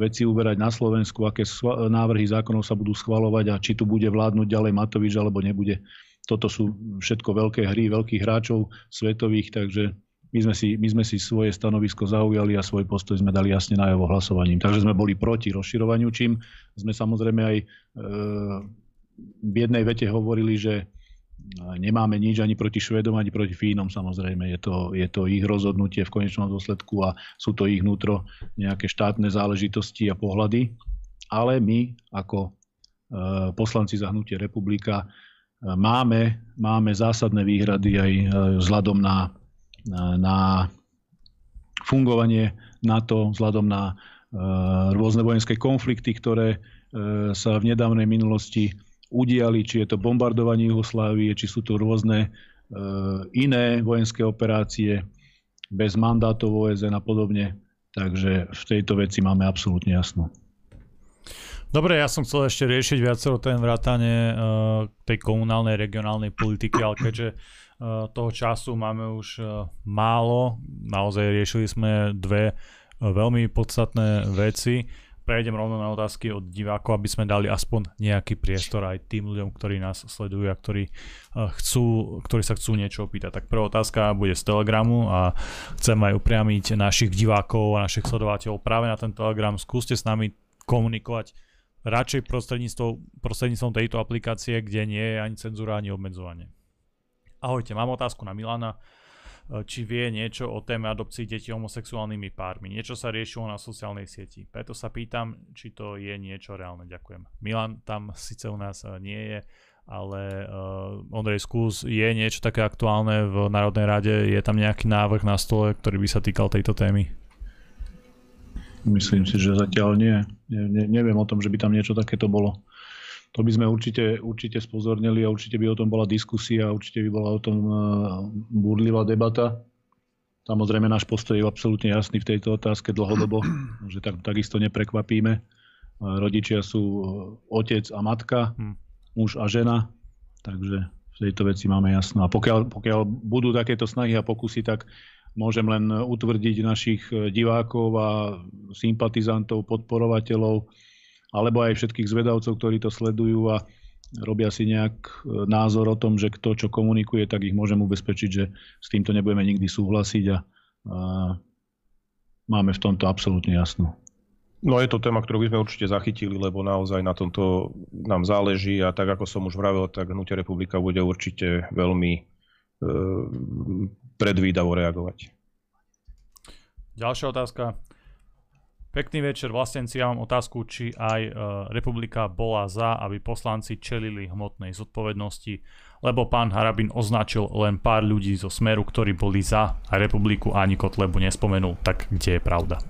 veci uberať na Slovensku, aké návrhy zákonov sa budú schvalovať a či tu bude vládnuť ďalej Matovič alebo nebude. Toto sú všetko veľké hry, veľkých hráčov svetových, takže my sme, si, my sme si svoje stanovisko zaujali a svoj postoj sme dali jasne na jeho hlasovaním. Takže sme boli proti rozširovaniu, čím sme samozrejme aj e, v jednej vete hovorili, že nemáme nič ani proti Švedom, ani proti Fínom samozrejme. Je to, je to ich rozhodnutie v konečnom dôsledku a sú to ich vnútro nejaké štátne záležitosti a pohľady. Ale my ako e, poslanci za hnutie republika e, máme, máme zásadné výhrady aj e, vzhľadom na na fungovanie NATO vzhľadom na e, rôzne vojenské konflikty, ktoré e, sa v nedávnej minulosti udiali, či je to bombardovanie Jugoslávie, či sú to rôzne e, iné vojenské operácie bez mandátov OSN a podobne. Takže v tejto veci máme absolútne jasno. Dobre, ja som chcel ešte riešiť viacero ten vrátane uh, tej komunálnej, regionálnej politiky, ale keďže toho času máme už uh, málo, naozaj riešili sme dve uh, veľmi podstatné veci prejdem rovno na otázky od divákov, aby sme dali aspoň nejaký priestor aj tým ľuďom, ktorí nás sledujú a ktorí, eh, chcú, ktorí sa chcú niečo opýtať. Tak prvá otázka bude z Telegramu a chcem aj upriamiť našich divákov a našich sledovateľov práve na ten Telegram. Skúste s nami komunikovať radšej prostredníctvom, prostredníctvom tejto aplikácie, kde nie je ani cenzúra, ani obmedzovanie. Ahojte, mám otázku na Milana. E, či vie niečo o téme adopcii detí homosexuálnymi pármi. Niečo sa riešilo na sociálnej sieti. Preto sa pýtam, či to je niečo reálne. Ďakujem. Milan tam síce u nás e, nie je, ale uh, Ondrej Skús, je niečo také aktuálne v Národnej rade? Je tam nejaký návrh na stole, ktorý by sa týkal tejto témy? Myslím si, že zatiaľ nie. Ne, ne, neviem o tom, že by tam niečo takéto bolo to by sme určite, určite spozornili a určite by o tom bola diskusia, určite by bola o tom e, búrlivá debata. Samozrejme náš postoj je absolútne jasný v tejto otázke dlhodobo, že tak, takisto neprekvapíme. E, rodičia sú e, otec a matka, hm. muž a žena, takže v tejto veci máme jasno. A pokiaľ, pokiaľ budú takéto snahy a pokusy, tak môžem len utvrdiť našich divákov a sympatizantov, podporovateľov, alebo aj všetkých zvedavcov, ktorí to sledujú a robia si nejak e, názor o tom, že kto čo komunikuje, tak ich môžem ubezpečiť, že s týmto nebudeme nikdy súhlasiť a, a máme v tomto absolútne jasno. No je to téma, ktorú by sme určite zachytili, lebo naozaj na tomto nám záleží a tak ako som už vravel, tak Hnutia republika bude určite veľmi e, predvídavo reagovať. Ďalšia otázka. Pekný večer, vlastenci. Ja mám otázku, či aj e, republika bola za, aby poslanci čelili hmotnej zodpovednosti, lebo pán Harabin označil len pár ľudí zo Smeru, ktorí boli za a republiku ani Kotlebu nespomenul. Tak kde je pravda?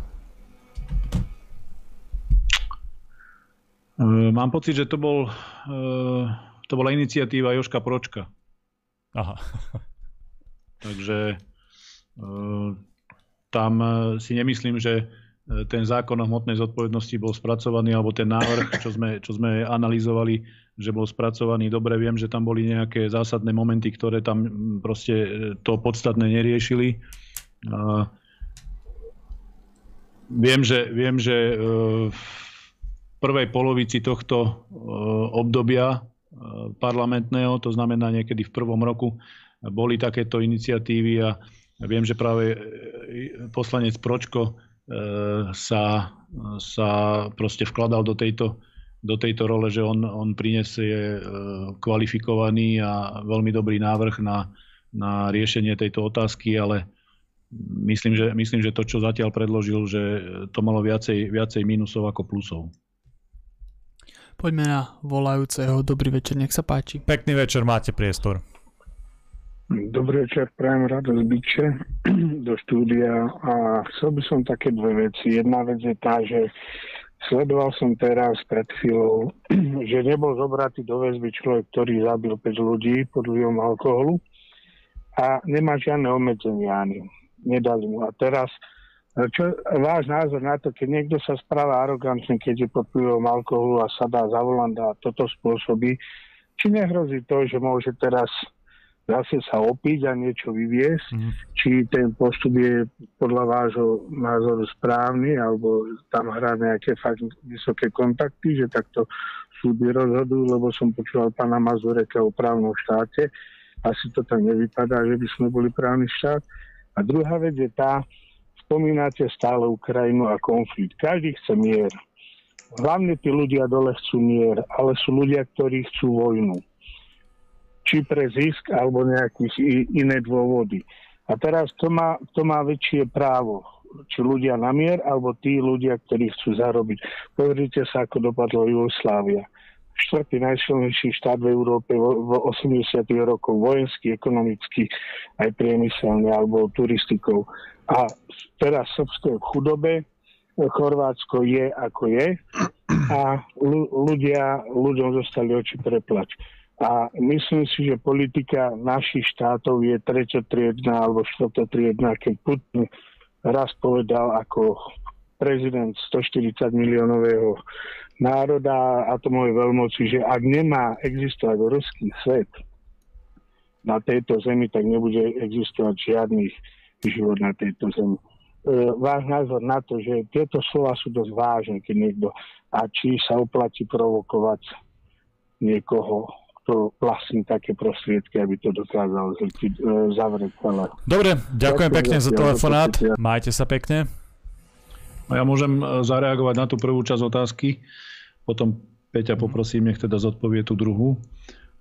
E, mám pocit, že to, bol, e, to bola iniciatíva Joška Pročka. Aha. Takže e, tam e, si nemyslím, že ten zákon o hmotnej zodpovednosti bol spracovaný, alebo ten návrh, čo sme, čo sme analyzovali, že bol spracovaný. Dobre viem, že tam boli nejaké zásadné momenty, ktoré tam proste e, to podstatné neriešili. Viem, že, viem, že e, v prvej polovici tohto e, obdobia parlamentného, to znamená niekedy v prvom roku, boli takéto iniciatívy a viem, že práve poslanec Pročko sa, sa proste vkladal do tejto, do tejto role, že on, on prinesie e, kvalifikovaný a veľmi dobrý návrh na, na riešenie tejto otázky, ale myslím že, myslím, že to, čo zatiaľ predložil, že to malo viacej, viacej mínusov ako plusov. Poďme na volajúceho. Dobrý večer, nech sa páči. Pekný večer, máte priestor. Dobrý večer, prajem radosť byče do štúdia a chcel by som také dve veci. Jedna vec je tá, že sledoval som teraz pred chvíľou, že nebol zobratý do väzby človek, ktorý zabil 5 ľudí pod vplyvom alkoholu a nemá žiadne obmedzenia ani. Nedali mu. A teraz, čo váš názor na to, keď niekto sa správa arogantne, keď je pod vplyvom alkoholu a sa dá za volant a toto spôsobí, či nehrozí to, že môže teraz zase sa opiť a niečo vyviesť, mm. či ten postup je podľa vášho názoru správny, alebo tam hrá nejaké fakt vysoké kontakty, že takto súdy rozhodujú, lebo som počúval pána Mazureka o právnom štáte. Asi to tam nevypadá, že by sme boli právny štát. A druhá vec je tá, spomínate stále Ukrajinu a konflikt. Každý chce mier. Hlavne tí ľudia dole chcú mier, ale sú ľudia, ktorí chcú vojnu či pre zisk alebo nejaké iné dôvody. A teraz kto má, kto má väčšie právo? Či ľudia na mier, alebo tí ľudia, ktorí chcú zarobiť. Pozrite sa, ako dopadlo Jugoslávia. Štvrtý najsilnejší štát v Európe v 80. rokoch vojenský, ekonomický, aj priemyselný alebo turistikou. A teraz Srbsko je v chudobe, Chorvátsko je ako je a ľudia, ľuďom zostali oči preplať. A myslím si, že politika našich štátov je treťotriedná alebo štvrtotriedná, keď Putin raz povedal ako prezident 140 miliónového národa atomovej veľmoci, že ak nemá existovať ruský svet na tejto zemi, tak nebude existovať žiadny život na tejto zemi. E, váš názor na to, že tieto slova sú dosť vážne, keď niekto a či sa oplatí provokovať niekoho, kto vlastní také prostriedky, aby to dokázal e, zavrieť celé. Dobre, ďakujem pekne za telefonát. Majte sa pekne. Ja môžem e, zareagovať na tú prvú časť otázky, potom Peťa poprosím, nech teda zodpovie tú druhú.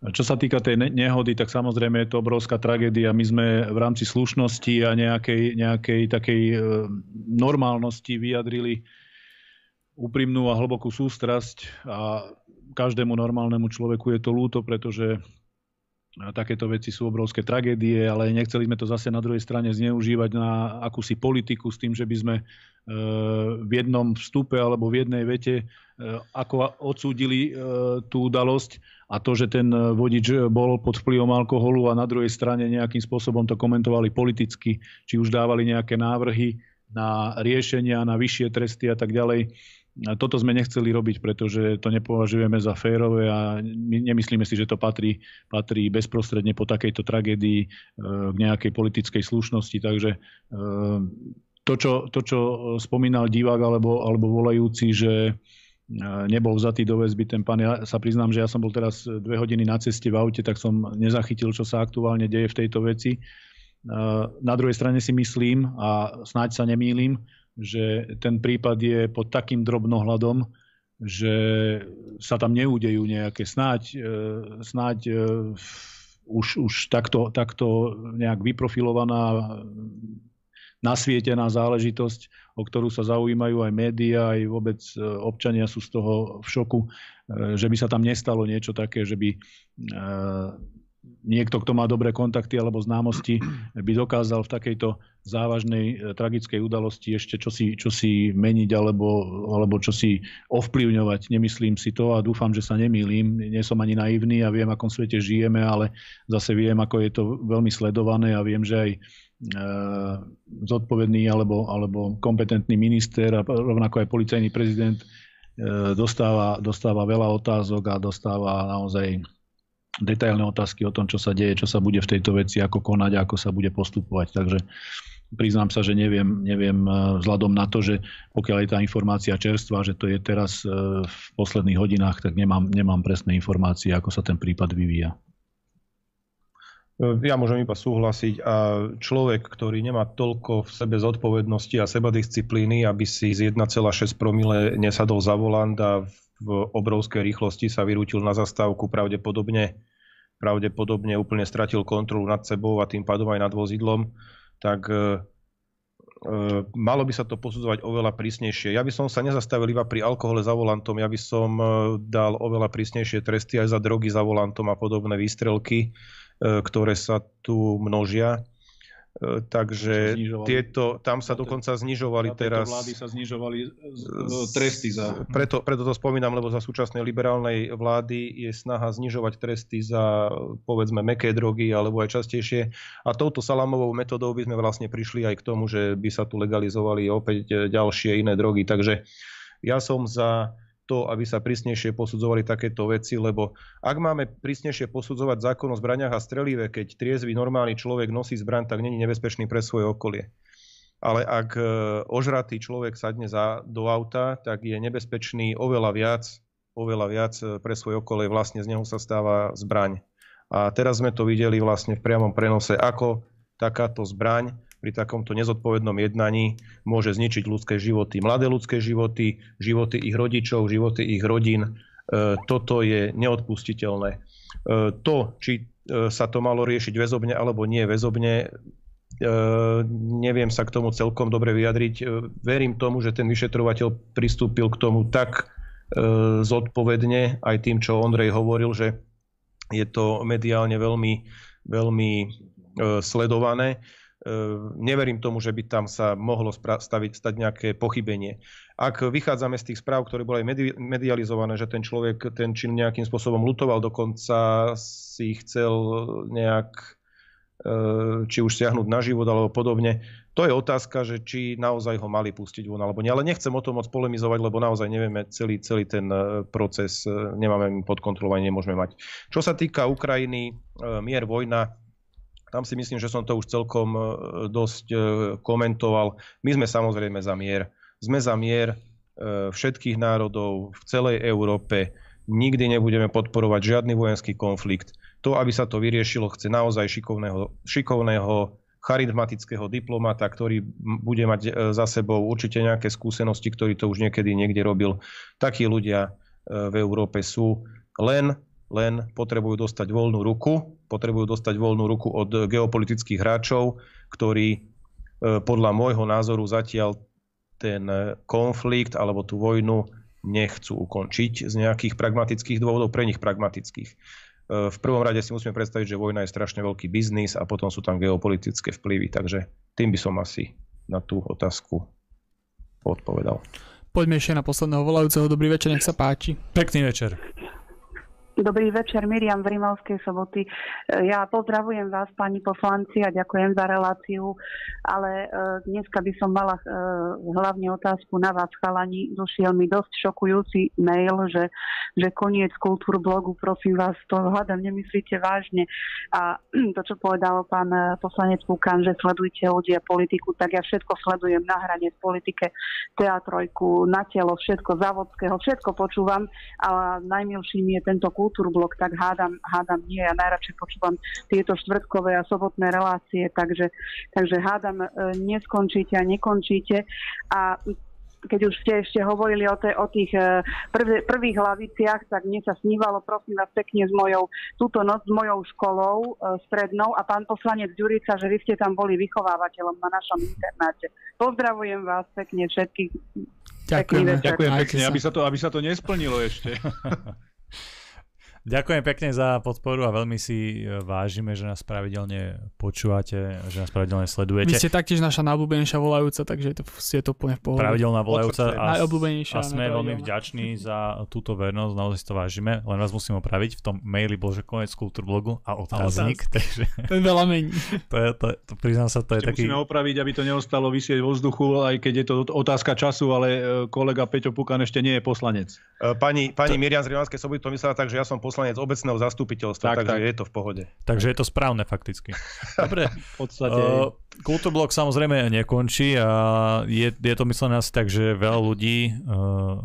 Čo sa týka tej nehody, tak samozrejme je to obrovská tragédia. My sme v rámci slušnosti a nejakej, nejakej takej e, normálnosti vyjadrili úprimnú a hlbokú sústrasť a každému normálnemu človeku je to lúto, pretože takéto veci sú obrovské tragédie, ale nechceli sme to zase na druhej strane zneužívať na akúsi politiku s tým, že by sme e, v jednom vstupe alebo v jednej vete e, ako odsúdili tú udalosť a to, že ten vodič bol pod vplyvom alkoholu a na druhej strane nejakým spôsobom to komentovali politicky, či už dávali nejaké návrhy na riešenia, na vyššie tresty a tak ďalej. Toto sme nechceli robiť, pretože to nepovažujeme za férové a my nemyslíme si, že to patrí, patrí bezprostredne po takejto tragédii eh, k nejakej politickej slušnosti. Takže eh, to, čo, to, čo spomínal divák alebo, alebo volajúci, že nebol vzatý do väzby ten pán. Ja sa priznám, že ja som bol teraz dve hodiny na ceste v aute, tak som nezachytil, čo sa aktuálne deje v tejto veci. Na druhej strane si myslím, a snáď sa nemýlim, že ten prípad je pod takým drobnohľadom, že sa tam neudejú nejaké snáď, e, snáď e, už, už takto, takto nejak vyprofilovaná nasvietená záležitosť, o ktorú sa zaujímajú aj médiá, aj vôbec e, občania sú z toho v šoku, že by sa tam nestalo niečo také, že by niekto, kto má dobré kontakty alebo známosti, by dokázal v takejto závažnej tragickej udalosti ešte čosi, čosi meniť alebo, alebo čosi ovplyvňovať. Nemyslím si to a dúfam, že sa nemýlim. Nie som ani naivný a viem, akom svete žijeme, ale zase viem, ako je to veľmi sledované a viem, že aj Eh, zodpovedný alebo, alebo kompetentný minister a rovnako aj policajný prezident eh, dostáva, dostáva veľa otázok a dostáva naozaj detailné otázky o tom, čo sa deje, čo sa bude v tejto veci, ako konať, ako sa bude postupovať. Takže priznám sa, že neviem, neviem eh, vzhľadom na to, že pokiaľ je tá informácia čerstvá, že to je teraz v posledných hodinách, tak nemám, nemám presné informácie, ako sa ten prípad vyvíja. Ja môžem iba súhlasiť a človek, ktorý nemá toľko v sebe zodpovednosti a sebadisciplíny, aby si z 1,6 promile nesadol za volant a v obrovskej rýchlosti sa vyrútil na zastávku, pravdepodobne, pravdepodobne úplne stratil kontrolu nad sebou a tým pádom aj nad vozidlom, tak e, e, malo by sa to posudzovať oveľa prísnejšie. Ja by som sa nezastavil iba pri alkohole za volantom, ja by som e, dal oveľa prísnejšie tresty aj za drogy za volantom a podobné výstrelky ktoré sa tu množia. E, takže tieto, tam sa dokonca znižovali teraz... vlády sa znižovali tresty za... Preto, preto to spomínam, lebo za súčasnej liberálnej vlády je snaha znižovať tresty za povedzme meké drogy alebo aj častejšie. A touto salamovou metodou by sme vlastne prišli aj k tomu, že by sa tu legalizovali opäť ďalšie iné drogy. Takže ja som za to, aby sa prísnejšie posudzovali takéto veci, lebo ak máme prísnejšie posudzovať zákon o zbraniach a strelive, keď triezvy normálny človek nosí zbraň, tak není nebezpečný pre svoje okolie. Ale ak e, ožratý človek sadne za, do auta, tak je nebezpečný oveľa viac, oveľa viac e, pre svoje okolie, vlastne z neho sa stáva zbraň. A teraz sme to videli vlastne v priamom prenose, ako takáto zbraň pri takomto nezodpovednom jednaní môže zničiť ľudské životy, mladé ľudské životy, životy ich rodičov, životy ich rodín. E, toto je neodpustiteľné. E, to, či e, sa to malo riešiť väzobne alebo nie väzobne, neviem sa k tomu celkom dobre vyjadriť. Verím tomu, že ten vyšetrovateľ pristúpil k tomu tak zodpovedne, aj tým, čo Ondrej hovoril, že je to mediálne veľmi, veľmi sledované. Ehm, neverím tomu, že by tam sa mohlo staviť, stať nejaké pochybenie. Ak vychádzame z tých správ, ktoré boli medializované, že ten človek ten čin nejakým spôsobom lutoval, dokonca si chcel nejak ehm, či už siahnuť na život alebo podobne, To je otázka, že či naozaj ho mali pustiť von alebo nie. Ale nechcem o tom moc polemizovať, lebo naozaj nevieme celý, celý ten e, proces, nemáme pod kontrolou ani nemôžeme mať. Čo sa týka Ukrajiny, mier, vojna, tam si myslím, že som to už celkom dosť komentoval. My sme samozrejme za mier. Sme za mier všetkých národov v celej Európe. Nikdy nebudeme podporovať žiadny vojenský konflikt. To, aby sa to vyriešilo, chce naozaj šikovného, šikovného charizmatického diplomata, ktorý bude mať e, za sebou určite nejaké skúsenosti, ktorý to už niekedy niekde robil. Takí ľudia e, v Európe sú. Len, len potrebujú dostať voľnú ruku, potrebujú dostať voľnú ruku od geopolitických hráčov, ktorí e, podľa môjho názoru zatiaľ ten konflikt alebo tú vojnu nechcú ukončiť z nejakých pragmatických dôvodov, pre nich pragmatických. V prvom rade si musíme predstaviť, že vojna je strašne veľký biznis a potom sú tam geopolitické vplyvy, takže tým by som asi na tú otázku odpovedal. Poďme ešte na posledného volajúceho. Dobrý večer, nech sa páči. Pekný večer. Dobrý večer, Miriam v Rimavskej soboty. Ja pozdravujem vás, pani poslanci, a ďakujem za reláciu, ale e, dneska by som mala e, hlavne otázku na vás, chalani. Došiel mi dosť šokujúci mail, že, že koniec kultúr blogu, prosím vás, to hľadám, nemyslíte vážne. A to, čo povedal pán e, poslanec Pukan, že sledujte ľudia politiku, tak ja všetko sledujem na hrane v politike, teatrojku, na telo, všetko závodského, všetko počúvam a najmilším je tento kultúr kultúrblok, tak hádam, hádam nie. Ja najradšej počúvam tieto štvrtkové a sobotné relácie, takže, takže hádam, e, neskončíte a nekončíte. A keď už ste ešte hovorili o, te, o tých e, prv, prvých hlaviciach, tak mne sa snívalo, prosím vás pekne, s mojou, túto noc s mojou školou e, strednou a pán poslanec Ďurica, že vy ste tam boli vychovávateľom na našom internáte. Pozdravujem vás pekne všetkých. Ďakujem, ďakujem pekne, aby sa, to, aby sa to nesplnilo ešte. Ďakujem pekne za podporu a veľmi si e, vážime, že nás pravidelne počúvate, že nás pravidelne sledujete. Vy ste taktiež naša najobľúbenejšia volajúca, takže je to, je to úplne v pohode. Pravidelná volajúca a, a sme veľmi vďační za túto vernosť, naozaj si to vážime, len vás musím opraviť, v tom maili bol, že konec blogu a otáznik, takže... To je veľa mení. to, je, to, to, priznám sa, to je taký... Musíme opraviť, aby to neostalo vysieť vo vzduchu, aj keď je to otázka času, ale e, kolega Peťo Pukan ešte nie je poslanec. E, pani, pani to... Miriam z Rivanskej soboty to myslela tak, že ja som poslanec obecného zastupiteľstva, tak, takže tak. je to v pohode. Takže je to správne fakticky. Dobre, v podstate... Uh, Kultúrblok samozrejme nekončí a je, je to myslené asi tak, že veľa ľudí, uh,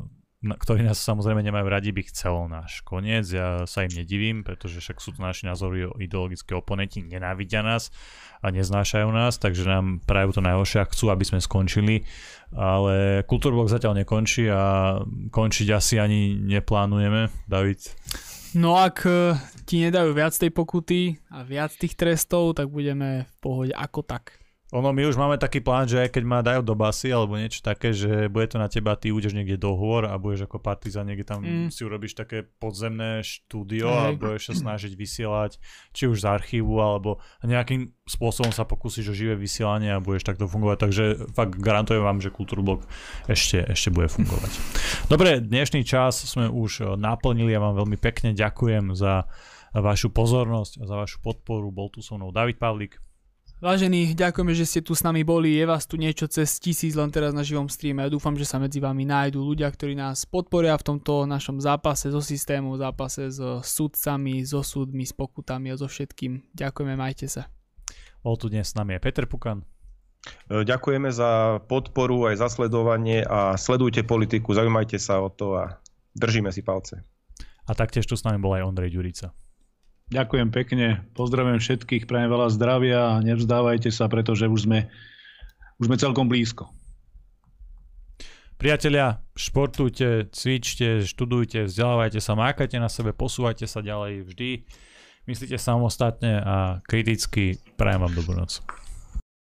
ktorí nás samozrejme nemajú radi, by chcelo náš koniec. Ja sa im nedivím, pretože však sú to naši názory ideologické oponenti, nenávidia nás a neznášajú nás, takže nám prajú to najhoršie a chcú, aby sme skončili. Ale Kultúrblok zatiaľ nekončí a končiť asi ani neplánujeme. David? No ak ti nedajú viac tej pokuty a viac tých trestov, tak budeme v pohode ako tak. Ono, my už máme taký plán, že keď ma dajú do basy alebo niečo také, že bude to na teba, ty ujdeš niekde dohovor a budeš ako partizan, niekde tam mm. si urobíš také podzemné štúdio hey. a budeš sa snažiť vysielať, či už z archívu alebo nejakým spôsobom sa pokúsiš o živé vysielanie a budeš takto fungovať. Takže fakt garantujem vám, že Kultúrblok ešte, ešte bude fungovať. Dobre, dnešný čas sme už naplnili. Ja vám veľmi pekne ďakujem za vašu pozornosť a za vašu podporu. Bol tu so mnou David Pavlik. Vážení, ďakujeme, že ste tu s nami boli. Je vás tu niečo cez tisíc len teraz na živom streame. Ja dúfam, že sa medzi vami nájdú ľudia, ktorí nás podporia v tomto našom zápase so systémom, zápase so sudcami, so súdmi, s pokutami a so všetkým. Ďakujeme, majte sa. Bol tu dnes s nami aj Peter Pukan. E, ďakujeme za podporu aj za sledovanie a sledujte politiku, zaujímajte sa o to a držíme si palce. A taktiež tu s nami bol aj Ondrej Ďurica. Ďakujem pekne, pozdravujem všetkých, prajem veľa zdravia a nevzdávajte sa, pretože už sme, už sme celkom blízko. Priatelia, športujte, cvičte, študujte, vzdelávajte sa, mákajte na sebe, posúvajte sa ďalej vždy. Myslíte samostatne a kriticky. Prajem vám dobrú noc.